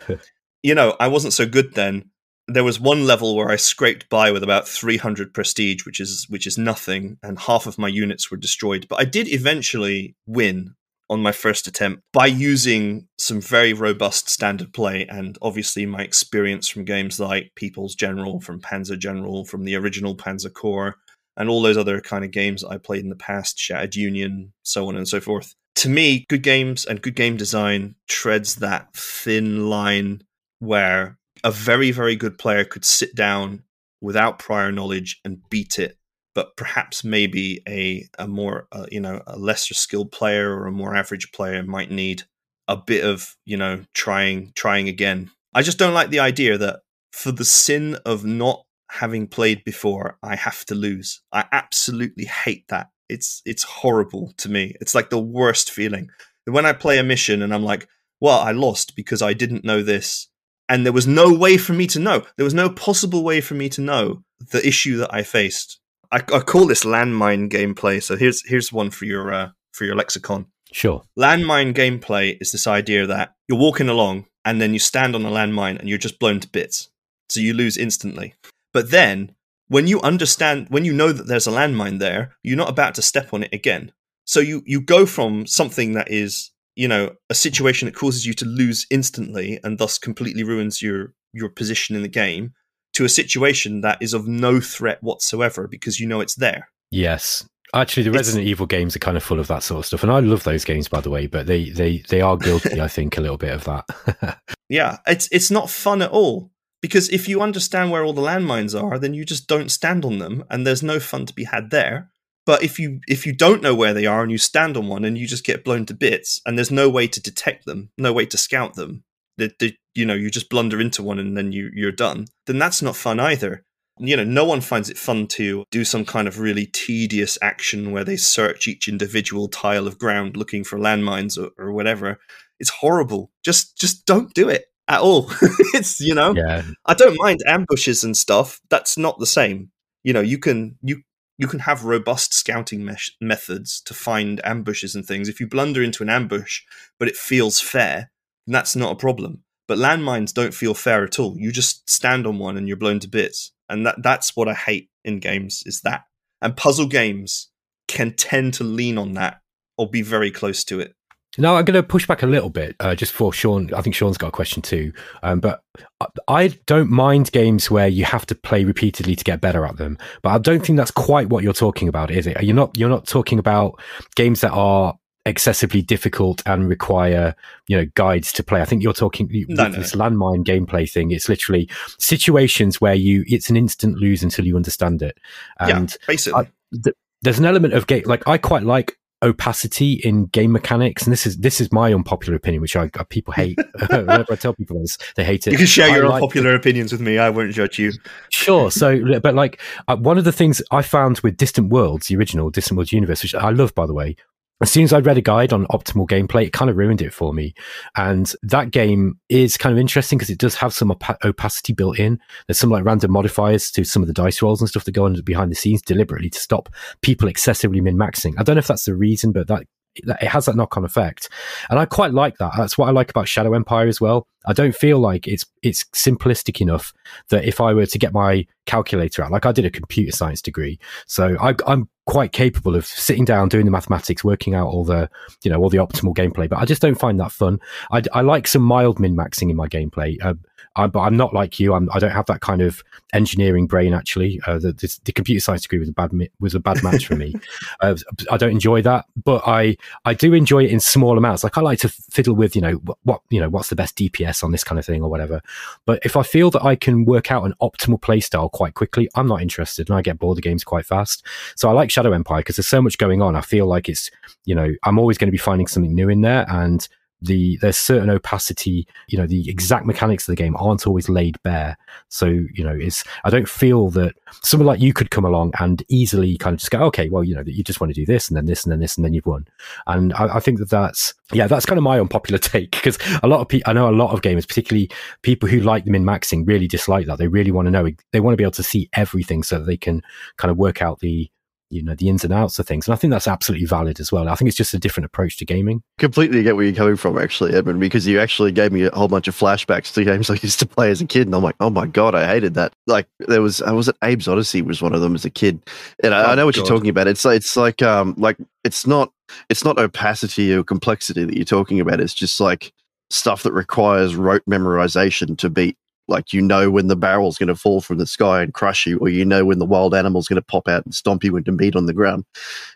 F: you know, I wasn't so good then. There was one level where I scraped by with about 300 prestige, which is which is nothing, and half of my units were destroyed. But I did eventually win on my first attempt by using some very robust standard play and obviously my experience from games like People's General, from Panzer General, from the original Panzer Corps, and all those other kind of games I played in the past, Shattered Union, so on and so forth. To me, good games and good game design treads that thin line where a very, very good player could sit down without prior knowledge and beat it, but perhaps maybe a, a more, uh, you know, a lesser skilled player or a more average player might need a bit of, you know, trying, trying again. I just don't like the idea that for the sin of not having played before, I have to lose. I absolutely hate that. It's it's horrible to me. It's like the worst feeling. When I play a mission and I'm like, well, I lost because I didn't know this. And there was no way for me to know. There was no possible way for me to know the issue that I faced. I, I call this landmine gameplay. So here's here's one for your uh, for your lexicon.
D: Sure.
F: Landmine gameplay is this idea that you're walking along and then you stand on a landmine and you're just blown to bits. So you lose instantly. But then, when you understand, when you know that there's a landmine there, you're not about to step on it again. So you, you go from something that is, you know, a situation that causes you to lose instantly and thus completely ruins your, your position in the game to a situation that is of no threat whatsoever because you know it's there.
D: Yes. Actually, the
F: It's-
D: Resident Evil games are kind of full of that sort of stuff, and I love those games, by the way. But they they they are guilty, I think, a little bit of that. *laughs*
F: Yeah, it's it's not fun at all because if you understand where all the landmines are, then you just don't stand on them, and there's no fun to be had there. But if you if you don't know where they are and you stand on one and you just get blown to bits, and there's no way to detect them, no way to scout them, that that you know you just blunder into one and then you you're done, then that's not fun either. You know, no one finds it fun to do some kind of really tedious action where they search each individual tile of ground looking for landmines or, or whatever it's horrible. Just just don't do it at all. *laughs* it's you know,
D: yeah,
F: I don't mind ambushes and stuff. That's not the same. You know, you can you you can have robust scouting mesh- methods to find ambushes and things. If you blunder into an ambush, but it feels fair, then that's not a problem. But landmines don't feel fair at all. You just stand on one and you're blown to bits. And that that's what I hate in games is that. And puzzle games can tend to lean on that or be very close to it.
D: Now I'm going to push back a little bit, uh, just for Shaun. I think Shaun's got a question too. Um, but I- I don't mind games where you have to play repeatedly to get better at them. But I don't think that's quite what you're talking about, is it? You're not. You're not talking about games that are excessively difficult and require you know guides to play. I think you're talking
F: No, no,
D: this landmine gameplay thing. It's literally situations where you it's an instant lose until you understand it. And
F: yeah, basically.
D: I- th- there's an element of game like I quite like opacity in game mechanics, and this is this is my unpopular opinion, which I uh, people hate. *laughs* *laughs* Whenever I tell people this, they hate it.
F: you can share
D: I
F: your
D: like-
F: unpopular opinions with me. I won't judge you.
D: Sure. So, *laughs* but like uh, one of the things I found with Distant Worlds, the original Distant Worlds universe, which I love, by the way, as soon as I read a guide on optimal gameplay, it kind of ruined it for me. And that game is kind of interesting because it does have some opa- opacity built in. There's some like random modifiers to some of the dice rolls and stuff that go on behind the scenes deliberately to stop people excessively min maxing. I don't know if that's the reason, but that it has that knock on effect. And I quite like that. That's what I like about Shadow Empire as well. I don't feel like it's it's simplistic enough that if I were to get my calculator out, like I did a computer science degree, so I, I'm quite capable of sitting down, doing the mathematics, working out all the you know all the optimal gameplay. But I just don't find that fun. I, I like some mild min maxing in my gameplay. Uh, I, but I'm not like you. I'm, I do not have that kind of engineering brain. Actually, uh, the, the, the, computer science degree was a bad was a bad match for me. *laughs* Uh, I don't enjoy that, but I I do enjoy it in small amounts. Like I like to fiddle with you know what, what you know what's the best DPS on this kind of thing or whatever. But if I feel that I can work out an optimal playstyle quite quickly, I'm not interested, and I get bored of games quite fast. So I like Shadow Empire because there's so much going on. I feel like it's you know I'm always going to be finding something new in there and the there's certain opacity you know the exact mechanics of the game aren't always laid bare. So you know it's i don't feel that someone like you could come along and easily kind of just go okay well you know that you just want to do this and then this and then this and then you've won. And i, I think that that's yeah that's kind of my unpopular *laughs* take because a lot of people i know a lot of gamers particularly people who like them in maxing really dislike that. They really want to know they want to be able to see everything so that they can kind of work out the you know the ins and outs of things. And i think that's absolutely valid as well. I think it's just a different approach to gaming.
E: Completely get where you're coming from actually Edmon because you actually gave me a whole bunch of flashbacks to games *laughs* i used to play as a kid and i'm like oh my god i hated that. Like there was i was at abe's Oddysee was one of them as a kid. And i, oh, I know what god. you're talking about. It's it's like um like it's not it's not opacity or complexity that you're talking about. It's just like stuff that requires rote memorization to beat like you know when the barrel's going to fall from the sky and crush you, or you know when the wild animal's going to pop out and stomp you into meat on the ground.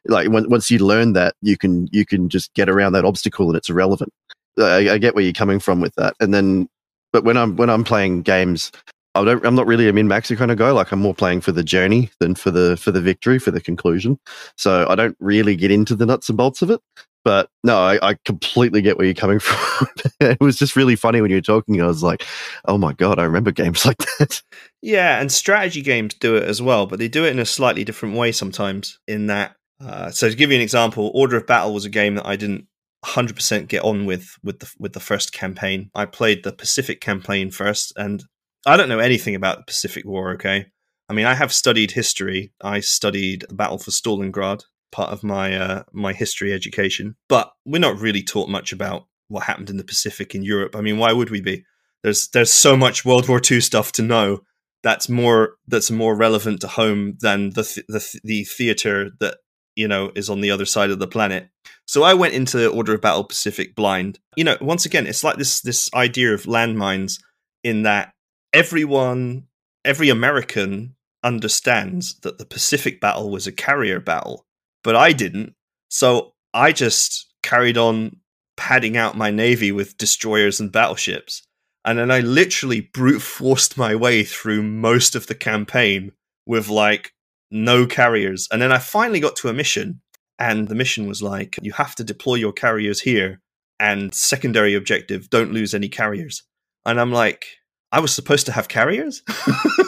E: Like when, once you learn that, you can you can just get around that obstacle and it's irrelevant. I, I get where you're coming from with that. And then, but when I'm when I'm playing games, I don't, I'm not really a min maxer kind of guy. Like I'm more playing for the journey than for the for the victory, for the conclusion. So I don't really get into the nuts and bolts of it. But no, I, I completely get where you're coming *laughs* from. it was just really funny when you were talking. I was like, oh my God, I remember games *laughs* like that.
F: Yeah, and strategy games do it as well, but they do it in a slightly different way sometimes. In that, uh, so to give you an example, Order of Battle was a game that I didn't 100% get on with with the with the first campaign. I played the Pacific campaign first, and I don't know anything about the Pacific War. Okay, I mean, I have studied history. I studied the Battle for Stalingrad part of my uh, my history education. But we're not really taught much about what happened in the Pacific in Europe. I mean, why would we be? There's there's so much World War II stuff to know that's more that's more relevant to home than the th- the the theater that you know is on the other side of the planet. So I went into Order of Battle Pacific blind. You know, once again, it's like this this idea of landmines in that everyone, every American understands that the Pacific battle was a carrier battle but I didn't. So I just carried on padding out my navy with destroyers and battleships. And then I literally brute forced my way through most of the campaign with like no carriers. And then I finally got to a mission, and the mission was like, you have to deploy your carriers here, and secondary objective, don't lose any carriers. And I'm like, I was supposed to have carriers? *laughs*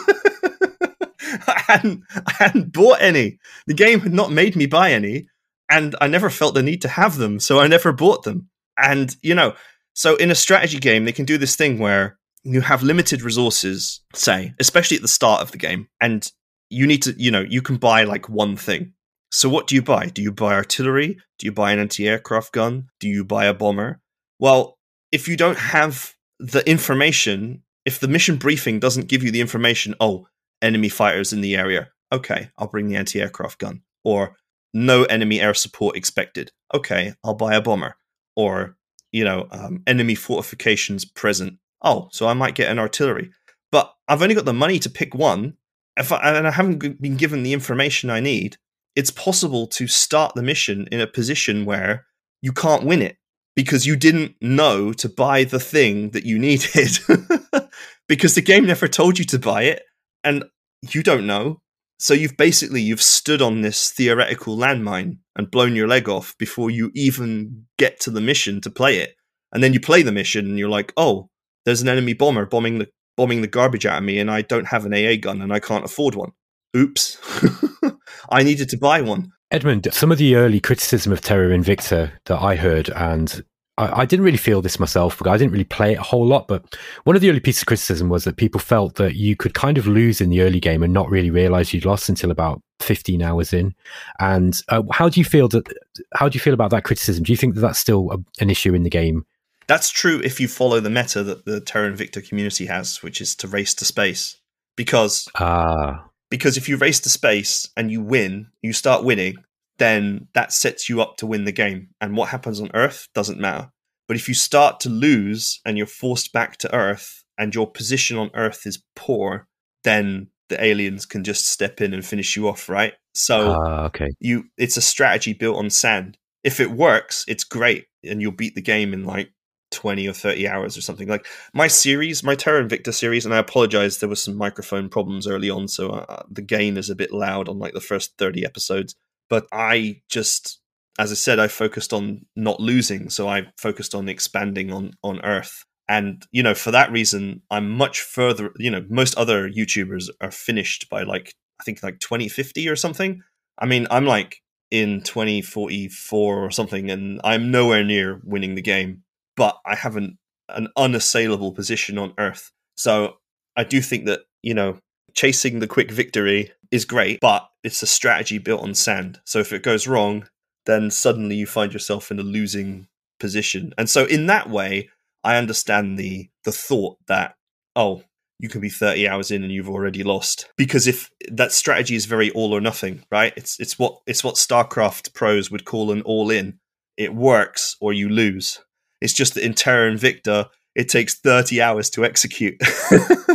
F: I hadn't I hadn't bought any. The game had not made me buy any, and I never felt the need to have them, so I never bought them. And you know, so in a strategy game, they can do this thing where you have limited resources, say, especially at the start of the game, and you need to, you know, you can buy like one thing. So what do you buy? Do you buy artillery? Do you buy an anti-aircraft gun? Do you buy a bomber? Well, if you don't have the information, if the mission briefing doesn't give you the information, oh, enemy fighters in the area. Okay, I'll bring the anti aircraft gun. Or no enemy air support expected. Okay, I'll buy a bomber. Or, you know, um, enemy fortifications present. Oh, so I might get an artillery. But I've only got the money to pick one. If I, and I haven't been given the information I need, it's possible to start the mission in a position where you can't win it because you didn't know to buy the thing that you *laughs* needed because the game never told you to buy it and you don't know. So you've basically you've stood on this theoretical landmine and blown your leg off before you even get to the mission to play it. And then you play the mission and you're like, "Oh, there's an enemy bomber bombing the bombing the garbage out of me and I don't have an AA gun and I can't afford one." Oops. *laughs* I needed to buy one.
D: Edmon, some of the early criticism of Terra Invicta that I heard and I, I, didn't really feel this myself because I didn't really play it a whole lot. But one of the early pieces of criticism was that people felt that you could kind of lose in the early game and not really realize you'd lost until about 15 hours in. And uh, how do you feel that? How do you feel about that criticism? Do you think that that's still a, an issue in the game?
F: That's true if you follow the meta that the Terra Invicta community has, which is to race to space. Because
D: ah.
F: because if you race to space and you win, you start winning, then that sets you up to win the game. And what happens on Earth doesn't matter. But if you start to lose and you're forced back to Earth and your position on Earth is poor, then the aliens can just step in and finish you off, right? So
D: uh, okay.
F: you it's a strategy built on sand. If it works, it's great and you'll beat the game in like 20 or 30 hours or something. Like my series, my Terra Invicta series, and I apologize, there was some microphone problems early on, so uh, the gain is a bit loud on like the first 30 episodes. But I just, as I said, I focused on not losing, so I focused on expanding on on Earth. And you know, for that reason, I'm much further. You know, most other YouTubers are finished by like I think like 2050 or something. I mean, I'm like in 2044 or something, and I'm nowhere near winning the game but I have an, an unassailable position on Earth. So I do think that, you know, chasing the quick victory is great, but it's a strategy built on sand. So if it goes wrong, then suddenly you find yourself in a losing position. And so in that way, I understand the the thought that, oh, you can be 30 hours in and you've already lost. Because if that strategy is very all or nothing, right? It's it's what it's what StarCraft pros would call an all in. It works or you lose. It's just that in Terra Invicta, it takes 30 hours to execute.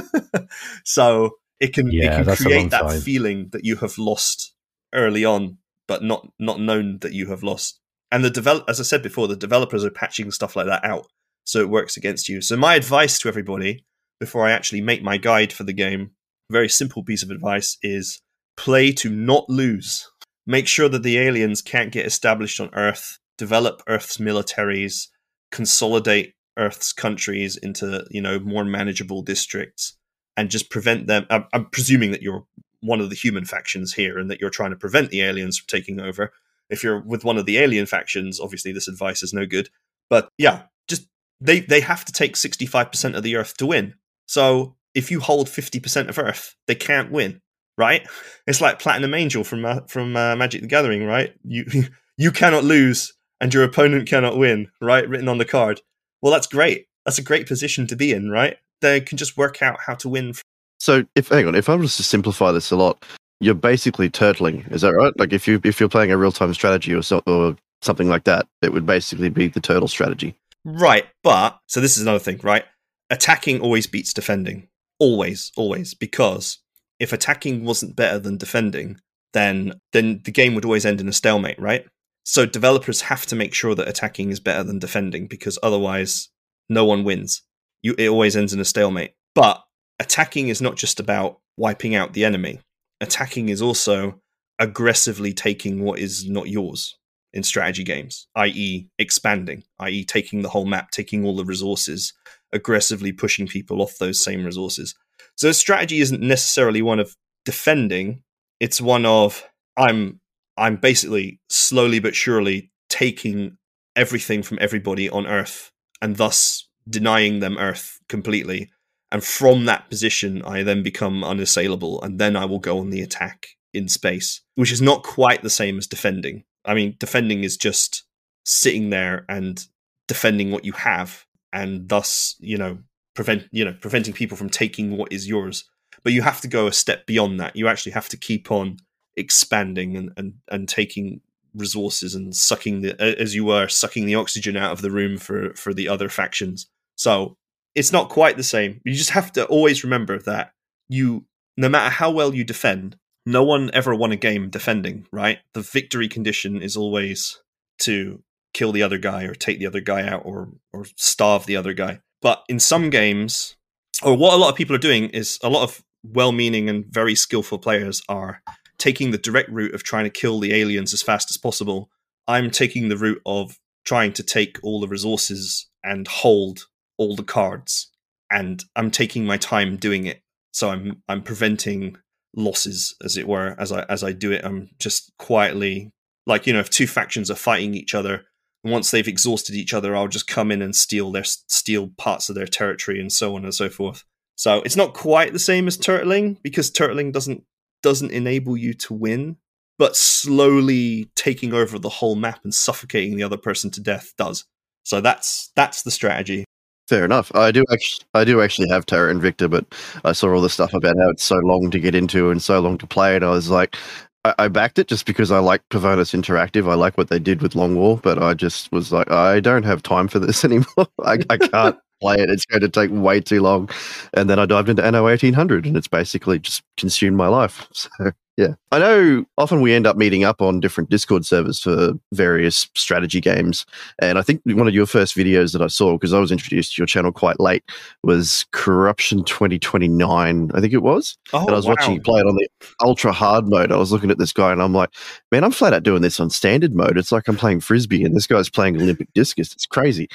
F: *laughs* so it can, yeah, it can create that time. feeling that you have lost early on, but not not known that you have lost. And the develop, as I said before, the developers are patching stuff like that out, so it works against you. So my advice to everybody before I actually make my guide for the game, very simple piece of advice is play to not lose. Make sure that the aliens can't get established on Earth. Develop Earth's militaries consolidate Earth's countries into you know more manageable districts and just prevent them. I'm, I'm presuming that you're one of the human factions here and that you're trying to prevent the aliens from taking over. If you're with one of the alien factions, obviously this advice is no good. But yeah, just they they have to take 65% of the Earth to win. So if you hold 50% of Earth, they can't win, right? It's like Platinum Angel from uh, from uh, Magic the Gathering, right? You *laughs* you cannot lose and your opponent cannot win, right? Written on the card. Well, that's great. That's a great position to be in, right? They can just work out how to win.
E: So, if hang on, if I was to simplify this a lot, you're basically turtling. Is that right? Like if you if you're playing a real time strategy or so, or something like that, it would basically be the turtle strategy.
F: Right, but so this is another thing, right? Attacking always beats defending. Always, always, because if attacking wasn't better than defending, then then the game would always end in a stalemate, right? So developers have to make sure that attacking is better than defending because otherwise no one wins. You, it always ends in a stalemate. But attacking is not just about wiping out the enemy. Attacking is also aggressively taking what is not yours in strategy games, i.e., expanding, i.e., taking the whole map, taking all the resources, aggressively pushing people off those same resources. So strategy isn't necessarily one of defending, it's one of I'm I'm basically slowly but surely taking everything from everybody on Earth and thus denying them Earth completely. And from that position, I then become unassailable, and then I will go on the attack in space, which is not quite the same as defending. I mean, defending is just sitting there and defending what you have, and thus, you know, prevent you know preventing people from taking what is yours. But you have to go a step beyond that. You actually have to keep on expanding and, and, and taking resources and sucking the as you were sucking the oxygen out of the room for for the other factions so it's not quite the same. You just have to always remember that you no matter how well you defend no one ever won a game defending right? The victory condition is always to kill the other guy or take the other guy out or or starve the other guy. But in some games or what a lot of people are doing is a lot of well-meaning and very skillful players are taking the direct route of trying to kill the aliens as fast as possible. I'm taking the route of trying to take all the resources and hold all the cards. And I'm taking my time doing it. So I'm I'm preventing losses, as it were, as I as I do it. I'm just quietly like, you know, if two factions are fighting each other, once they've exhausted each other, I'll just come in and steal their steal parts of their territory and so on and so forth. So it's not quite the same as turtling because turtling doesn't doesn't enable you to win, but slowly taking over the whole map and suffocating the other person to death does. So that's that's the strategy.
E: Fair enough. I do actually, I do actually have Terra Invicta, but I saw all the stuff about how it's so long to get into and so long to play, and I was like, I, I backed it just because I like Pavonis Interactive. I like what they did with Long War, but I just was like, I don't have time for this *laughs* anymore. I, I can't play it. It's going to take way too long. And then I dived into Anno 1800, and it's basically just consumed my life. *laughs* So yeah, I know. Often we end up meeting up on different Discord servers for various strategy games, and I think one of your first videos that I saw because I was introduced to your channel quite late was Corruption 2029. I think it was.
F: Oh,
E: and I was
F: wow.
E: watching you play it on the ultra hard mode. I was looking at this guy, and I'm like, man, I'm flat out doing this on standard mode. It's like I'm playing frisbee, and this guy's playing Olympic discus. It's crazy,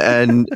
E: and.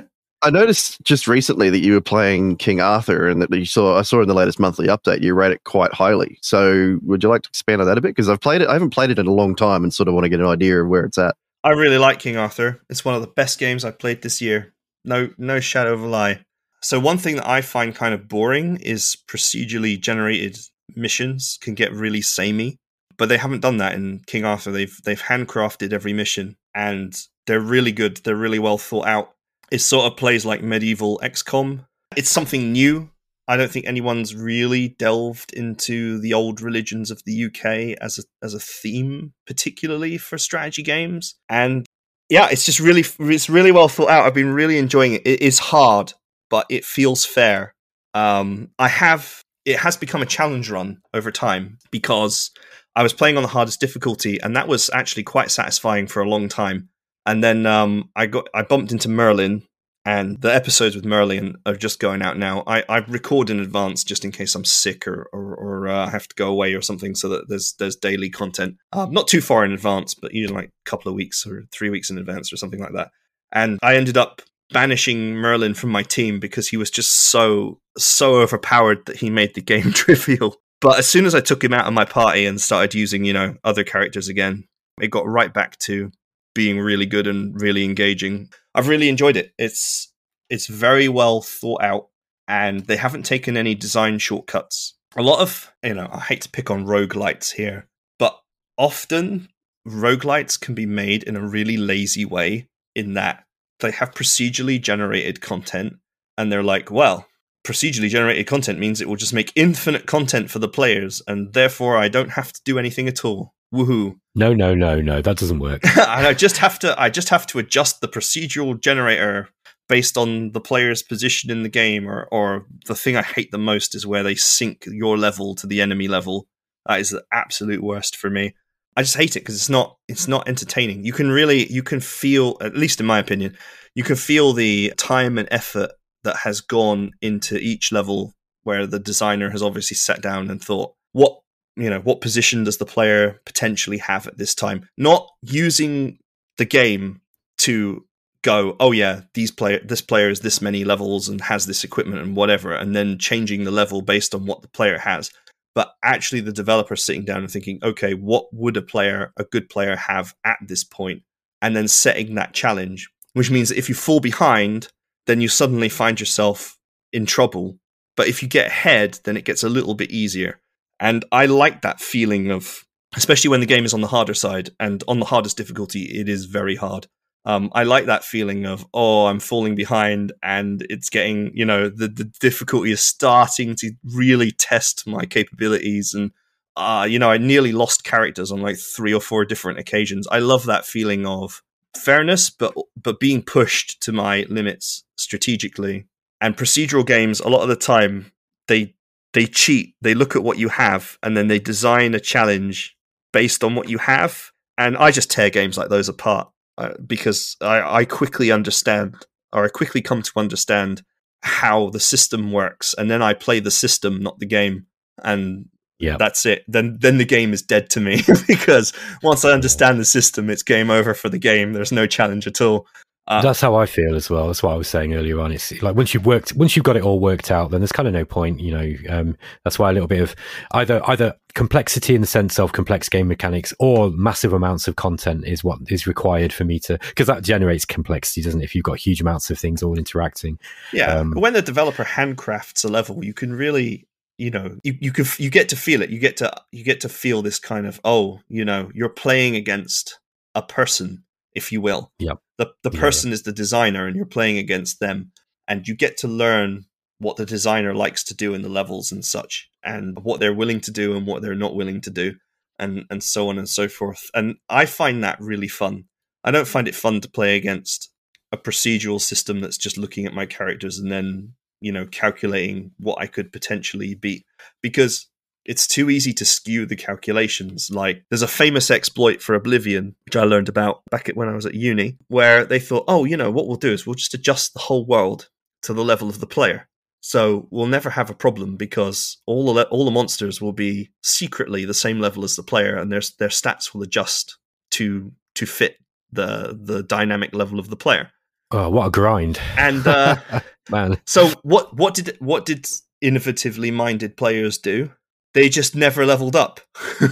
E: I noticed just recently that you were playing King Arthur, and that you saw. I saw in the latest monthly update you rate it quite highly. So, would you like to expand on that a bit? Because I've played it. I haven't played it in a long time, and sort of want to get an idea of where it's at.
F: I really like King Arthur. It's one of the best games I've played this year. No, no shadow of a lie. So one thing that I find kind of boring is procedurally generated missions can get really samey, but they haven't done that in King Arthur. They've they've handcrafted every mission, and they're really good. They're really well thought out. It sort of plays like medieval XCOM. It's something new. I don't think anyone's really delved into the old religions of the UK as a as a theme, particularly for strategy games. And yeah, it's just really it's really well thought out. I've been really enjoying it. It is hard, but it feels fair. Um, I have it has become a challenge run over time because I was playing on the hardest difficulty, and that was actually quite satisfying for a long time. And then um, I got I bumped into Merlin, and the episodes with Merlin are just going out now. I, I record in advance just in case I'm sick or or, or uh, I have to go away or something, so that there's there's daily content. Um, not too far in advance, but know, like a couple of weeks or three weeks in advance or something like that. And I ended up banishing Merlin from my team because he was just so so overpowered that he made the game *laughs* trivial. But as soon as I took him out of my party and started using, you know, other characters again, it got right back to being really good and really engaging. I've really enjoyed it. It's it's very well thought out and they haven't taken any design shortcuts. A lot of, you know, I hate to pick on roguelites here, but often roguelites can be made in a really lazy way in that they have procedurally generated content and they're like, well, procedurally generated content means it will just make infinite content for the players and therefore I don't have to do anything at all. Woohoo.
D: No, no, no, no, that doesn't work. *laughs*
F: and I just have to I just have to adjust the procedural generator based on the player's position in the game or or the thing I hate the most is where they sync your level to the enemy level. That is the absolute worst for me. I just hate it because it's not it's not entertaining. You can really you can feel at least in my opinion, you can feel the time and effort that has gone into each level where the designer has obviously sat down and thought what you know what position does the player potentially have at this time? Not using the game to go oh yeah these player this player is this many levels and has this equipment and whatever and then changing the level based on what the player has. But actually the developer sitting down and thinking okay what would a player a good player have at this point? And then setting that challenge which means that if you fall behind then you suddenly find yourself in trouble. But if you get ahead then it gets a little bit easier and I like that feeling of, especially when the game is on the harder side and on the hardest difficulty, it is very hard. Um, I like that feeling of, oh, I'm falling behind and it's getting, you know, the, the difficulty is starting to really test my capabilities. And, uh, you know, I nearly lost characters on like three or four different occasions. I love that feeling of fairness, but, but being pushed to my limits strategically. And procedural games, a lot of the time, they they cheat. They look at what you have and then they design a challenge based on what you have. And I just tear games like those apart uh, because I, I quickly understand or I quickly come to understand how the system works. And then I play the system, not the game. And
D: Yeah.
F: that's it. Then then the game is dead to me *laughs* because once I understand the system, it's game over for the game. There's no challenge at all. Uh,
D: That's how I feel as well. That's what I was saying earlier on. It's like once you've worked, once you've got it all worked out, then there's kind of no point. You know, um, that's why a little bit of either either complexity in the sense of complex game mechanics or massive amounts of content is what is required for me to because that generates complexity, doesn't it? If you've got huge amounts of things all interacting.
F: Yeah,
D: Um,
F: when the developer handcrafts a level, you can really, you know, you you can you get to feel it. You get to you get to feel this kind of oh, you know, you're playing against a person, if you will.
D: Yep.
F: The the
D: Yeah,
F: person is the designer, and you're playing against them, and you get to learn what the designer likes to do in the levels and such, and what they're willing to do and what they're not willing to do, and and so on and so forth. And I find that really fun. I don't find it fun to play against a procedural system that's just looking at my characters and then you know calculating what I could potentially beat because it's too easy to skew the calculations. Like there's a famous exploit for Oblivion, which I learned about back at when I was at uni, where they thought, oh, you know, what we'll do is we'll just adjust the whole world to the level of the player. So we'll never have a problem because all the le- all the monsters will be secretly the same level as the player, and their their stats will adjust to to fit the the dynamic level of the player.
D: Oh, what a grind,
F: And uh, *laughs*
D: man!
F: so what what did what did innovatively minded players do? They just never leveled up.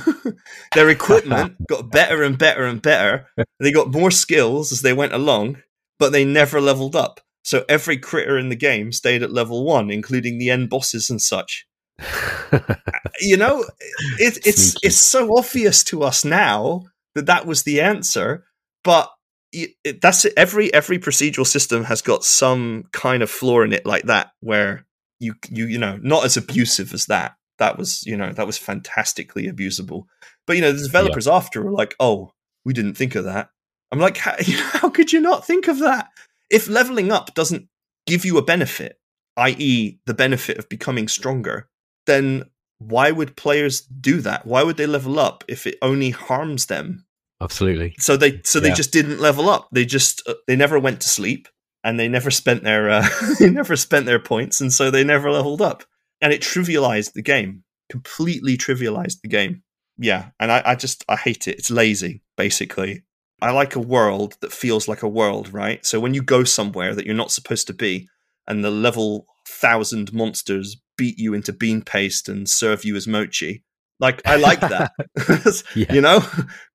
F: *laughs* Their equipment *laughs* got better and better and better. They got more skills as they went along, but they never leveled up. So every critter in the game stayed at level one, including the end bosses and such. *laughs* You know, it, it's
D: Sneaky.
F: it's so obvious to us now that that was the answer, but it, it, that's it. every every procedural system has got some kind of flaw in it like that where you you you know not as abusive as that that was you know that was fantastically abusable but you know the developers after were like oh we didn't think of that i'm like how, *laughs* how could you not think of that if leveling up doesn't give you a benefit i.e the benefit of becoming stronger then why would players do that why would they level up if it only harms them
D: Absolutely.
F: so they so they
D: Yeah.
F: just didn't level up. They just uh, they never went to sleep and they never spent their uh, *laughs* they never spent their points and so they never leveled up. And it trivialized the game. Completely trivialized the game. Yeah, and I, I just I hate it. It's lazy, basically. I like a world that feels like a world, right? So when you go somewhere that you're not supposed to be, and the level thousand monsters beat you into bean paste and serve you as mochi, like I like that. *laughs* *laughs*
D: Yeah.
F: You know,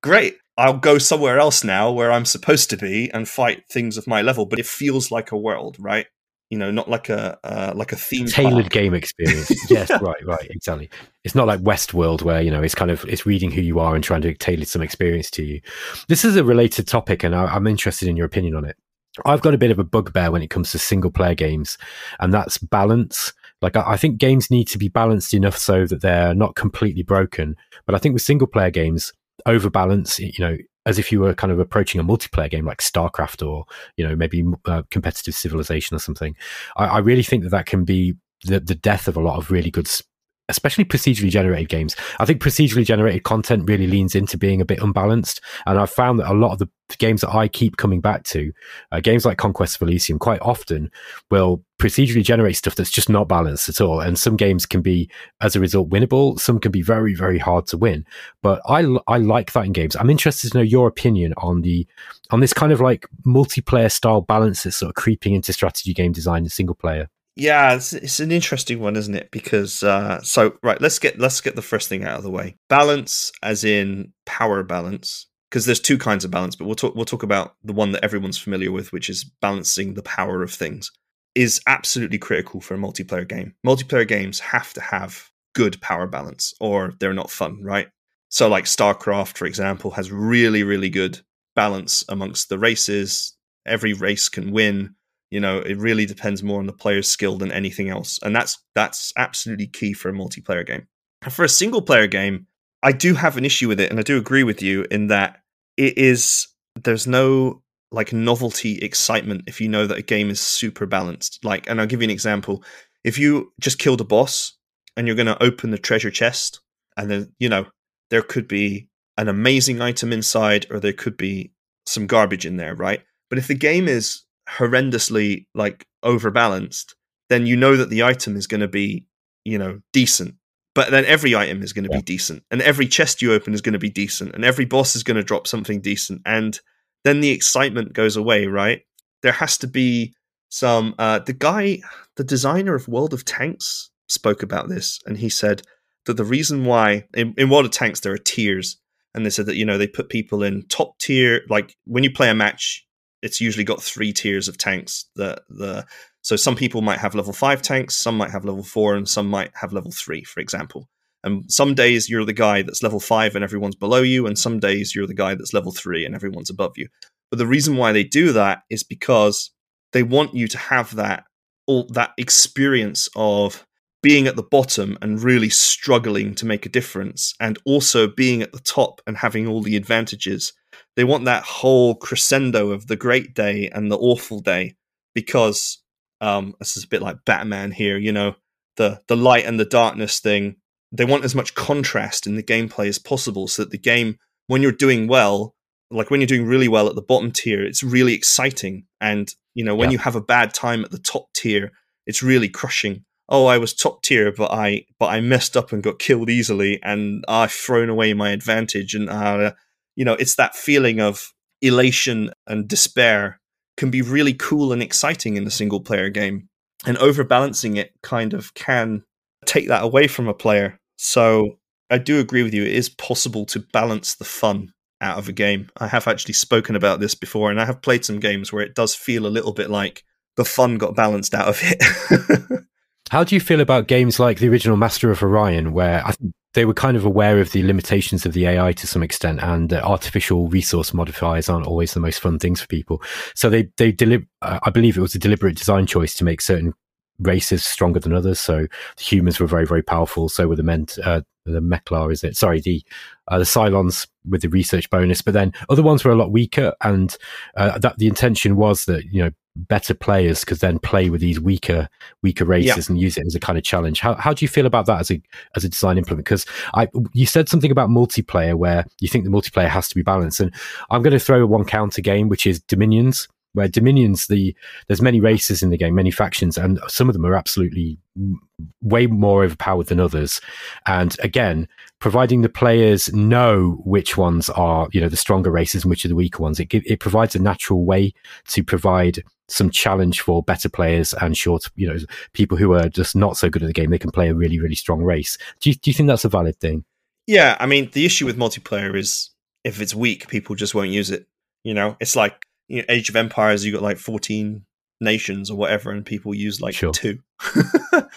F: great. I'll go somewhere else now where I'm supposed to be and fight things of my level, but it feels like a world, right? You know, not like a uh, like a theme
D: tailored
F: park.
D: game experience. *laughs* yes, right, right, exactly. It's not like Westworld where you know it's kind of it's reading who you are and trying to tailor some experience to you. This is a related topic, and I, I'm interested in your opinion on it. I've got a bit of a bugbear when it comes to single player games, and that's balance. Like I, I think games need to be balanced enough so that they're not completely broken. But I think with single player games, overbalance, you know, as if you were kind of approaching a multiplayer game like StarCraft or you know maybe uh, competitive civilization or something. I, I really think that that can be the, the death of a lot of really good, especially procedurally generated games. I think procedurally generated content really leans into being a bit unbalanced, and I've found that a lot of the games that I keep coming back to, uh, games like Conquest of Elysium, quite often will procedurally generate stuff that's just not balanced at all. And some games can be, as a result, winnable. Some can be very, very hard to win. But I, I like that in games. I'm interested to know your opinion on the on this kind of like multiplayer style balance that's sort of creeping into strategy game design and single player.
F: Yeah, it's, it's an interesting one, isn't it? Because uh, so right, let's get let's get the first thing out of the way. Balance, as in power balance, because there's two kinds of balance, but we'll talk we'll talk about the one that everyone's familiar with, which is balancing the power of things, is absolutely critical for a multiplayer game. Multiplayer games have to have good power balance, or they're not fun, right? So, like StarCraft, for example, has really really good balance amongst the races. Every race can win you know it really depends more on the player's skill than anything else. And that's that's absolutely key for a multiplayer game. For a single player game i do have an issue with it and i do agree with you in that it is there's no like novelty excitement if you know that a game is super balanced. Like and i'll give you an example. If you just killed a boss and you're going to open the treasure chest and then you know there could be an amazing item inside or there could be some garbage in there right? But if the game is horrendously like overbalanced, then you know that the item is going to be, you know, decent. But then every item is going to be decent, and every chest you open is going to be decent, and every boss is going to drop something decent, and then the excitement goes away, right? there has to be some. Uh, the guy, the designer of World of Tanks, spoke about this, and he said that the reason why in, in World of Tanks there are tiers, and they said that you know they put people in top tier. Like when you play a match, it's usually got three tiers of tanks. The the so some people might have level five tanks, some might have level four, and some might have level three, for example. And some days you're the guy that's level five and everyone's below you, and some days you're the guy that's level three and everyone's above you. But the reason why they do that is because they want you to have that all that experience of being at the bottom and really struggling to make a difference, and also being at the top and having all the advantages. They want that whole crescendo of the great day and the awful day because um, this is a bit like Batman here, you know, the the light and the darkness thing. They want as much contrast in the gameplay as possible, so that the game, when you're doing well, like when you're doing really well at the bottom tier, it's really exciting, and you know when
D: Yeah.
F: you have a bad time at the top tier, it's really crushing. Oh, I was top tier, but I but I messed up and got killed easily, and I've thrown away my advantage, and uh, you know it's that feeling of elation and despair can be really cool and exciting in a single player game. And overbalancing it kind of can take that away from a player. So I do agree with you. It is possible to balance the fun out of a game. I have actually spoken about this before, and I have played some games where it does feel a little bit like the fun got balanced out of it. *laughs*
D: How do you feel about games like the original Master of Orion, where I think they were kind of aware of the limitations of the AI to some extent, and uh, artificial resource modifiers aren't always the most fun things for people. So they they deli- uh, I believe it was a deliberate design choice to make certain races stronger than others. So the humans were very very powerful. So were the men. Uh, the Meklar, is it? Sorry, the uh, the Psilons with the research bonus, but then other ones were a lot weaker, and uh, that the intention was that you know better players could then play with these weaker weaker races and use it as a kind of challenge. How how do you feel about that as a as a design implement? Because I you said something about multiplayer where you think the multiplayer has to be balanced, and I'm going to throw one counter game which is Dominions. Where Dominions, the there's many races in the game, many factions, and some of them are absolutely way more overpowered than others. And again, providing the players know which ones are you know the stronger races and which are the weaker ones, it it provides a natural way to provide some challenge for better players and short, you know, people who are just not so good at the game. They can play a really, really strong race. Do you, do you think that's a valid thing?
F: yeah, I mean, the issue with multiplayer is if it's weak, people just won't use it. You know, it's like you know, Age of Empires, you got like 14 nations or whatever, and people use like
D: Sure.
F: two. *laughs*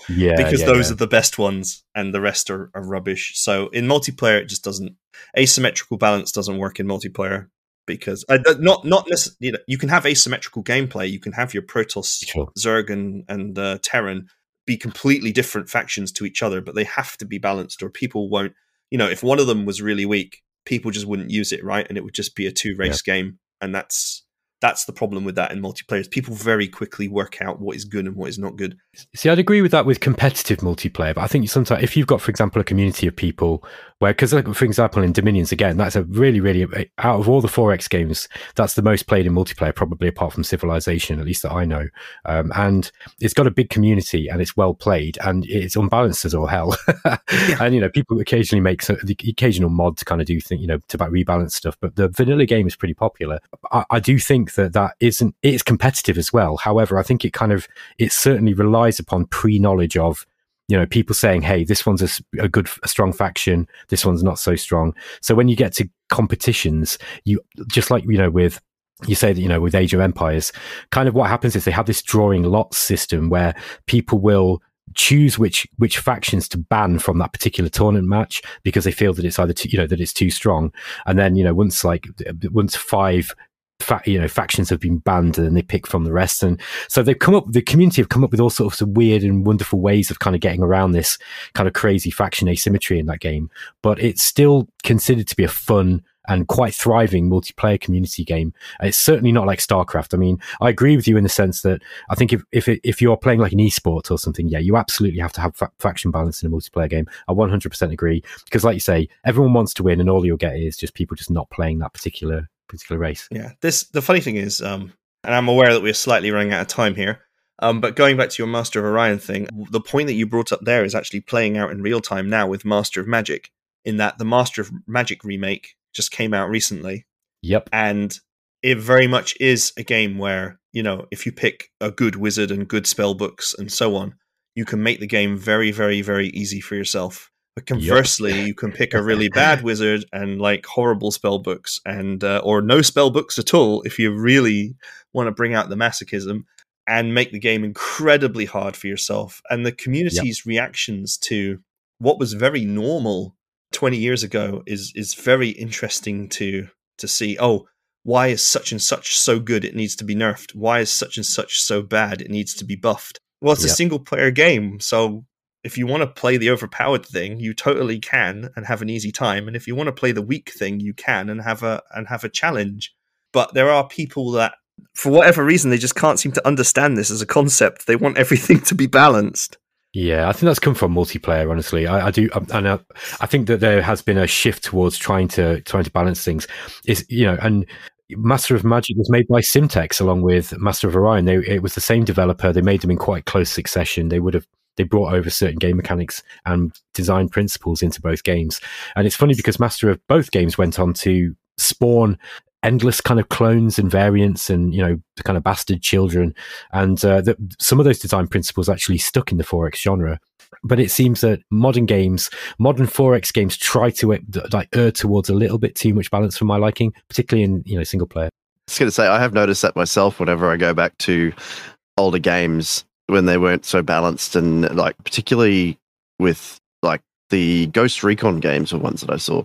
D: Yeah,
F: because
D: yeah,
F: those
D: yeah.
F: are the best ones and the rest are, are rubbish. So in multiplayer, it just doesn't asymmetrical balance doesn't work in multiplayer because uh, not not necess- you know you can have asymmetrical gameplay. You can have your Protoss,
D: Sure.
F: Zerg, and and uh, Terran be completely different factions to each other, but they have to be balanced, or people won't. You know, if one of them was really weak, people just wouldn't use it, right? And it would just be a two race game, and that's that's the problem with that in multiplayer. is People very quickly work out what is good and what is not good.
D: See, I'd agree with that with competitive multiplayer, but I think sometimes if you've got, for example, a community of people where, because like, for example, in Dominions, again, that's a really, really, out of all the 4X games, that's the most played in multiplayer, probably apart from Civilization, at least that I know. Um, and it's got a big community and it's well played and it's unbalanced as all hell. *laughs* And, you know, people occasionally make so, the occasional mod to kind of do things, you know, to about rebalance stuff, but the vanilla game is pretty popular. I, I do think that that isn't, it's competitive as well. However, I think it kind of, it certainly relies upon pre-knowledge of you know people saying hey this one's a good a strong faction. This one's not so strong. So when you get to competitions you just like you know with you say that you know with age of empires kind of what happens is they have this drawing lots system where people will choose which which factions to ban from that particular tournament match because they feel that it's either too, you know that it's too strong. And then you know once like once five fa- you know factions have been banned and they pick from the rest and so they've come up the community have come up with all sorts of weird and wonderful ways of kind of getting around this kind of crazy faction asymmetry in that game but it's still considered to be a fun and quite thriving multiplayer community game. It's certainly not like StarCraft. I mean, I agree with you in the sense that I think if if, if you're playing like an esport or something, yeah, you absolutely have to have fa- faction balance in a multiplayer game. I 100% agree because, like you say, everyone wants to win, and all you'll get is just people just not playing that particular particular race.
F: Yeah. This the funny thing is, um, and I'm aware that we're slightly running out of time here. Um, but going back to your Master of Orion thing, the point that you brought up there is actually playing out in real time now with Master of Magic, in that the Master of Magic remake just came out recently,
D: Yep.
F: and it very much is a game where you know, if you pick a good wizard and good spell books and so on, you can make the game very, very, very easy for yourself. But conversely, you can pick a really bad *laughs* wizard and like horrible spell books and uh, or no spell books at all if you really want to bring out the masochism and make the game incredibly hard for yourself. And the community's reactions to what was very normal 20 years ago is is very interesting to to see. Oh, why is such and such so good it needs to be nerfed? Why is such and such so bad it needs to be buffed? Well, it's yep. a single player game, so if you want to play the overpowered thing, you totally can and have an easy time. And if you want to play the weak thing, you can and have a and have a challenge. But there are people that for whatever reason they just can't seem to understand this as a concept. They want everything to be balanced.
D: Yeah, I think that's come from multiplayer. Honestly, I, I do, um, and I, I, think that there has been a shift towards trying to trying to balance things. Is you know, and Master of Magic was made by Simtex along with Master of Orion. They, it was the same developer. They made them in quite close succession. They would have they brought over certain game mechanics and design principles into both games. And it's funny because Master of both games went on to spawn endless kind of clones and variants and you know the kind of bastard children. And uh, some of those design principles actually stuck in the 4x genre. But it seems that modern games modern 4x games try to uh, like err towards a little bit too much balance for my liking particularly in you know single player.
E: I was going to say I have noticed that myself whenever I go back to older games when they weren't so balanced and like particularly with like the Ghost Recon games were ones that I saw.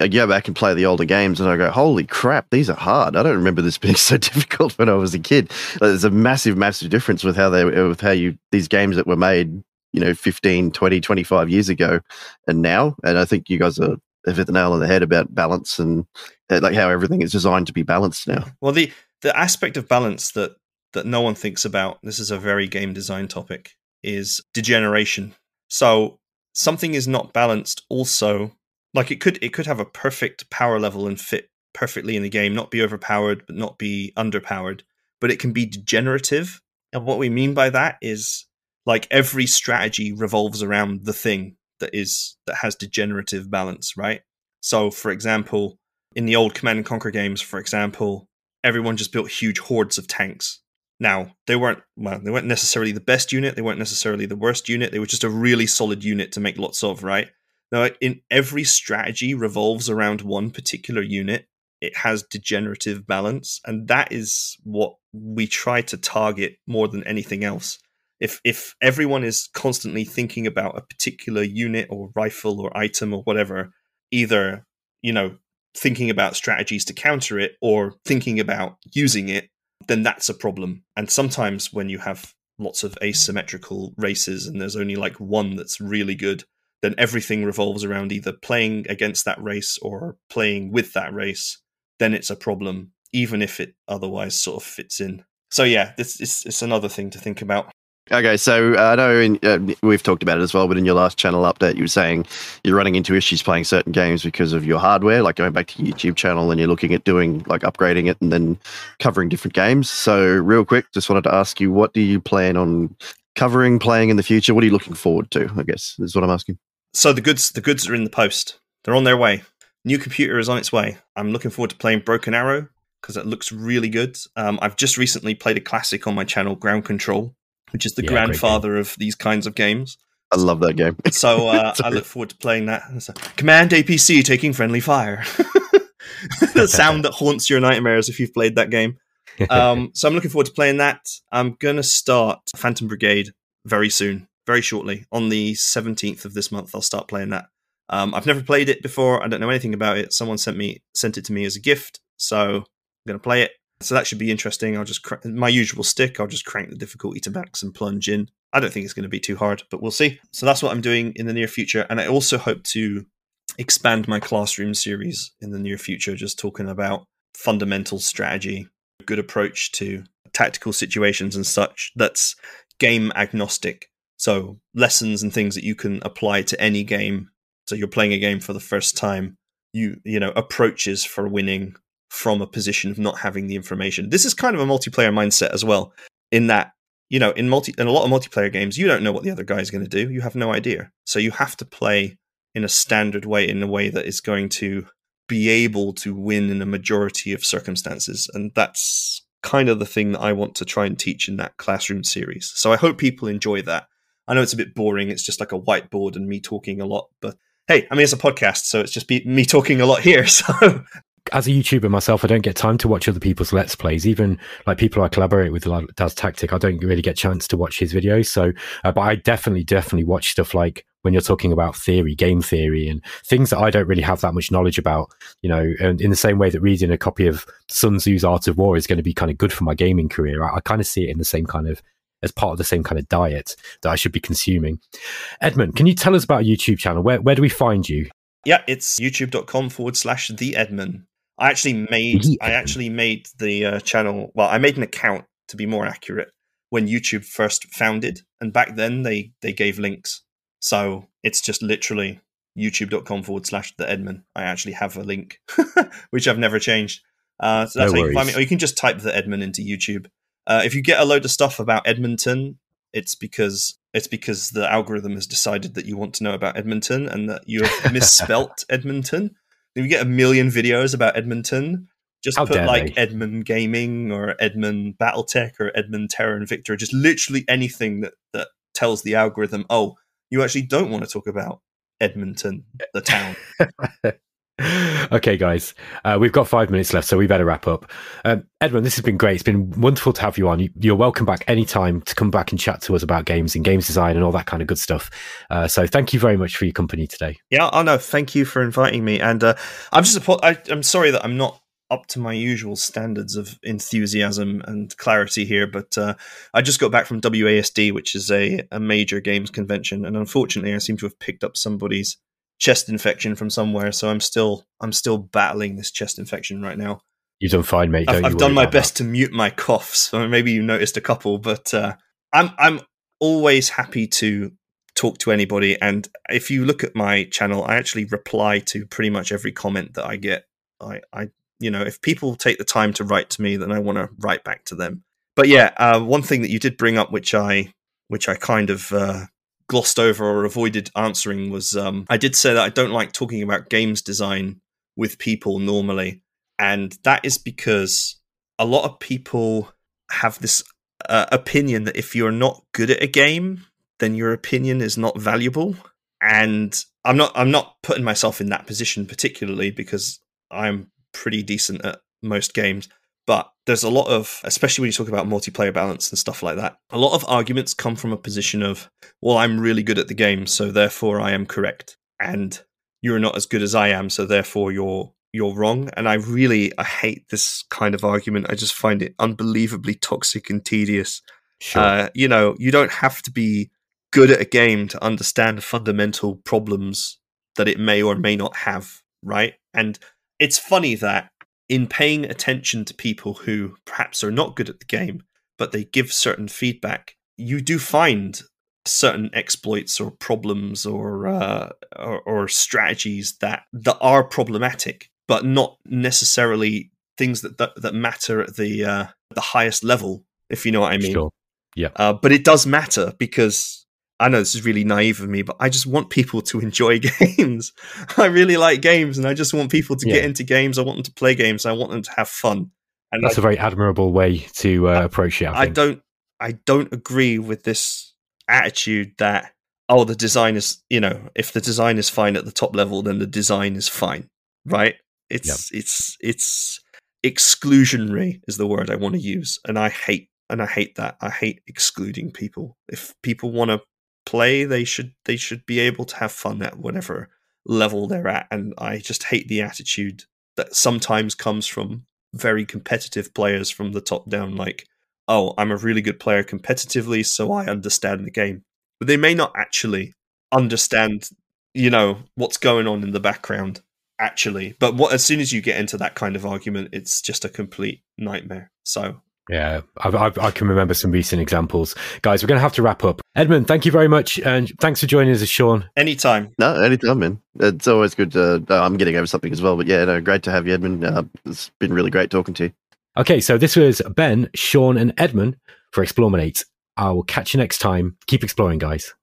E: I go back and play the older games, and I go, "Holy crap, these are hard!" I don't remember this *laughs* being so difficult when I was a kid. There's a massive, massive difference with how they, with how you these games that were made, you know, 15, 20, 25 years ago, and now. And I think you guys are have hit the nail on the head about balance and uh, like how everything is designed to be balanced now.
F: Well, the the aspect of balance that that no one thinks about. This is a very game design topic. Is degeneration. So something is not balanced also like it could it could have a perfect power level and fit perfectly in the game not be overpowered but not be underpowered but it can be degenerative and what we mean by that is like every strategy revolves around the thing that is that has degenerative balance right so for example in the old command and conquer games for example everyone just built huge hordes of tanks now, they weren't well, they weren't necessarily the best unit, they weren't necessarily the worst unit, they were just a really solid unit to make lots of, right? Now, in every strategy revolves around one particular unit. It has degenerative balance, and that is what we try to target more than anything else. If if everyone is constantly thinking about a particular unit or rifle or item or whatever, either you know thinking about strategies to counter it or thinking about using it then that's a problem. And sometimes when you have lots of asymmetrical races and there's only like one that's really good, then everything revolves around either playing against that race or playing with that race. Then it's a problem, even if it otherwise sort of fits in. So yeah, this is it's another thing to think about.
E: Okay, so uh, I know in, uh, we've talked about it as well, but in your last channel update, you were saying you're running into issues playing certain games because of your hardware, like going back to your YouTube channel and you're looking at doing like upgrading it and then covering different games. So, real quick, just wanted to ask you, what do you plan on covering, playing in the future? What are you looking forward to? I guess is what I'm asking.
F: So the goods, the goods are in the post. They're on their way. New computer is on its way. I'm looking forward to playing Broken Arrow because it looks really good. Um, I've just recently played a classic on my channel, Ground Control which is the yeah, grandfather of these kinds of games.
E: I love that game.
F: so uh, *laughs* I look forward to playing that. Command APC taking friendly fire. *laughs* the sound that haunts your nightmares if you've played that game. *laughs* Um, so I'm looking forward to playing that. I'm gonna start Phantom Brigade very soon, very shortly. On the 17th of this month, I'll start playing that. Um, I've never played it before. I don't know anything about it. Someone sent me sent it to me as a gift, so I'm gonna play it. So that should be interesting. I'll just cr- my usual stick. I'll just crank the difficulty to max and plunge in. I don't think it's going to be too hard, but we'll see. So that's what I'm doing in the near future, and I also hope to expand my classroom series in the near future, just talking about fundamental strategy, good approach to tactical situations and such. That's game agnostic. So lessons and things that you can apply to any game. So you're playing a game for the first time. You you know approaches for winning from a position of not having the information. This is kind of a multiplayer mindset as well, in that you know in multi in a lot of multiplayer games you don't know what the other guy is going to do. You have no idea, so you have to play in a standard way, in a way that is going to be able to win in a majority of circumstances, and that's kind of the thing that I want to try and teach in that classroom series. So I hope people enjoy that. I know it's a bit boring. It's just like a whiteboard and me talking a lot, but hey, I mean, it's a podcast, so it's just me talking a lot here. *laughs* So
D: as a YouTuber myself, I don't get time to watch other people's Let's Plays. Even like people I collaborate with, like Das Tactic, I don't really get chance to watch his videos. So, uh, but I definitely, definitely watch stuff like when you're talking about theory, game theory, and things that I don't really have that much knowledge about. You know, and in the same way that reading a copy of Sun Tzu's Art of War is going to be kind of good for my gaming career, I, I kind of see it in the same kind of as part of the same kind of diet that I should be consuming. Edmon, can you tell us about a YouTube channel? Where where do we find you?
F: Yeah, it's youtube.com forward slash the Edmon. I actually made I actually made the uh, channel. Well, I made an account to be more accurate when YouTube first founded, and back then they they gave links. So it's just literally youtube.com forward slash the Edmon. I actually have a link, *laughs* which I've never changed. Uh, so that's
D: No
F: how you can find me. Or you can just type the Edmon into YouTube. Uh, if you get a load of stuff about Edmonton, it's because it's because the algorithm has decided that you want to know about Edmonton and that you have *laughs* misspelt Edmonton. If you get a million videos about Edmonton, just
D: How
F: put like
D: they.
F: Edmon Gaming or Edmon BattleTech or Edmon Terror and Victor, just literally anything that, that tells the algorithm, oh, you actually don't want to talk about Edmonton, the town. *laughs* *laughs*
D: okay, guys, uh, we've got five minutes left, so we better wrap up. Um, Edmon, this has been great. It's been wonderful to have you on. You, you're welcome back anytime to come back and chat to us about games and games design and all that kind of good stuff. Uh, so thank you very much for your company today.
F: Yeah, oh know. thank you for inviting me. And uh, I'm just, I, I'm sorry that I'm not up to my usual standards of enthusiasm and clarity here, but uh, I just got back from WASD, which is a, a major games convention, and unfortunately, I seem to have picked up somebody's chest infection from somewhere. So I'm still, I'm still battling this chest infection right now.
D: You've done fine, mate.
F: I've,
D: you
F: I've done my best to mute my coughs. So maybe you noticed a couple, but uh, I'm I'm always happy to talk to anybody. And if you look at my channel, I actually reply to pretty much every comment that I get. I, I you know, if people take the time to write to me, then I want to write back to them. But yeah, uh, one thing that you did bring up, which I which I kind of uh, glossed over or avoided answering, was um, I did say that I don't like talking about games design with people normally. And that is because a lot of people have this uh, opinion that if you're not good at a game then your opinion is not valuable. And i'm not i'm not putting myself in that position particularly because i'm pretty decent at most games but there's a lot of especially when you talk about multiplayer balance and stuff like that a lot of arguments come from a position of well i'm really good at the game so therefore i am correct and you're not as good as i am so therefore you're you're wrong. And i really i hate this kind of argument. I just find it unbelievably toxic and tedious.
D: Sure.
F: uh, you know you don't have to be good at a game to understand fundamental problems that it may or may not have right? And it's funny that in paying attention to people who perhaps are not good at the game but they give certain feedback you do find certain exploits or problems or, uh, or or strategies that that are problematic, but not necessarily things that that, that matter at the uh, the highest level. If you know what I mean.
D: sure.
F: Uh, but it does matter because I know this is really naive of me, but I just want people to *laughs* enjoy games. I really like games, and I just want people to get into games. I want them to play games. I want them to have fun. And
D: That's
F: I
D: a very admirable way to uh, approach it. I,
F: I don't I don't agree with this attitude that oh the design is you know if the design is fine at the top level then the design is fine right it's it's it's exclusionary is the word I want to use and I hate and I hate that I hate excluding people if people want to play they should they should be able to have fun at whatever level they're at and I just hate the attitude that sometimes comes from very competitive players from the top down like oh, I'm a really good player competitively, so I understand the game. But they may not actually understand, you know, what's going on in the background actually. But what as soon as you get into that kind of argument, it's just a complete nightmare. So
D: Yeah, I've, I've, I can remember some recent examples. Guys, we're going to have to wrap up. Edmon, thank you very much. And thanks for joining us, Shaun.
F: anytime.
E: No, anytime, man. It's always good to. Uh, I'm getting over something as well, but yeah, no, great to have you, Edmon. Uh, it's been really great talking to you.
D: Okay, so this was Ben, Shaun, and Edmon for Explorminate. I will catch you next time. Keep exploring, guys.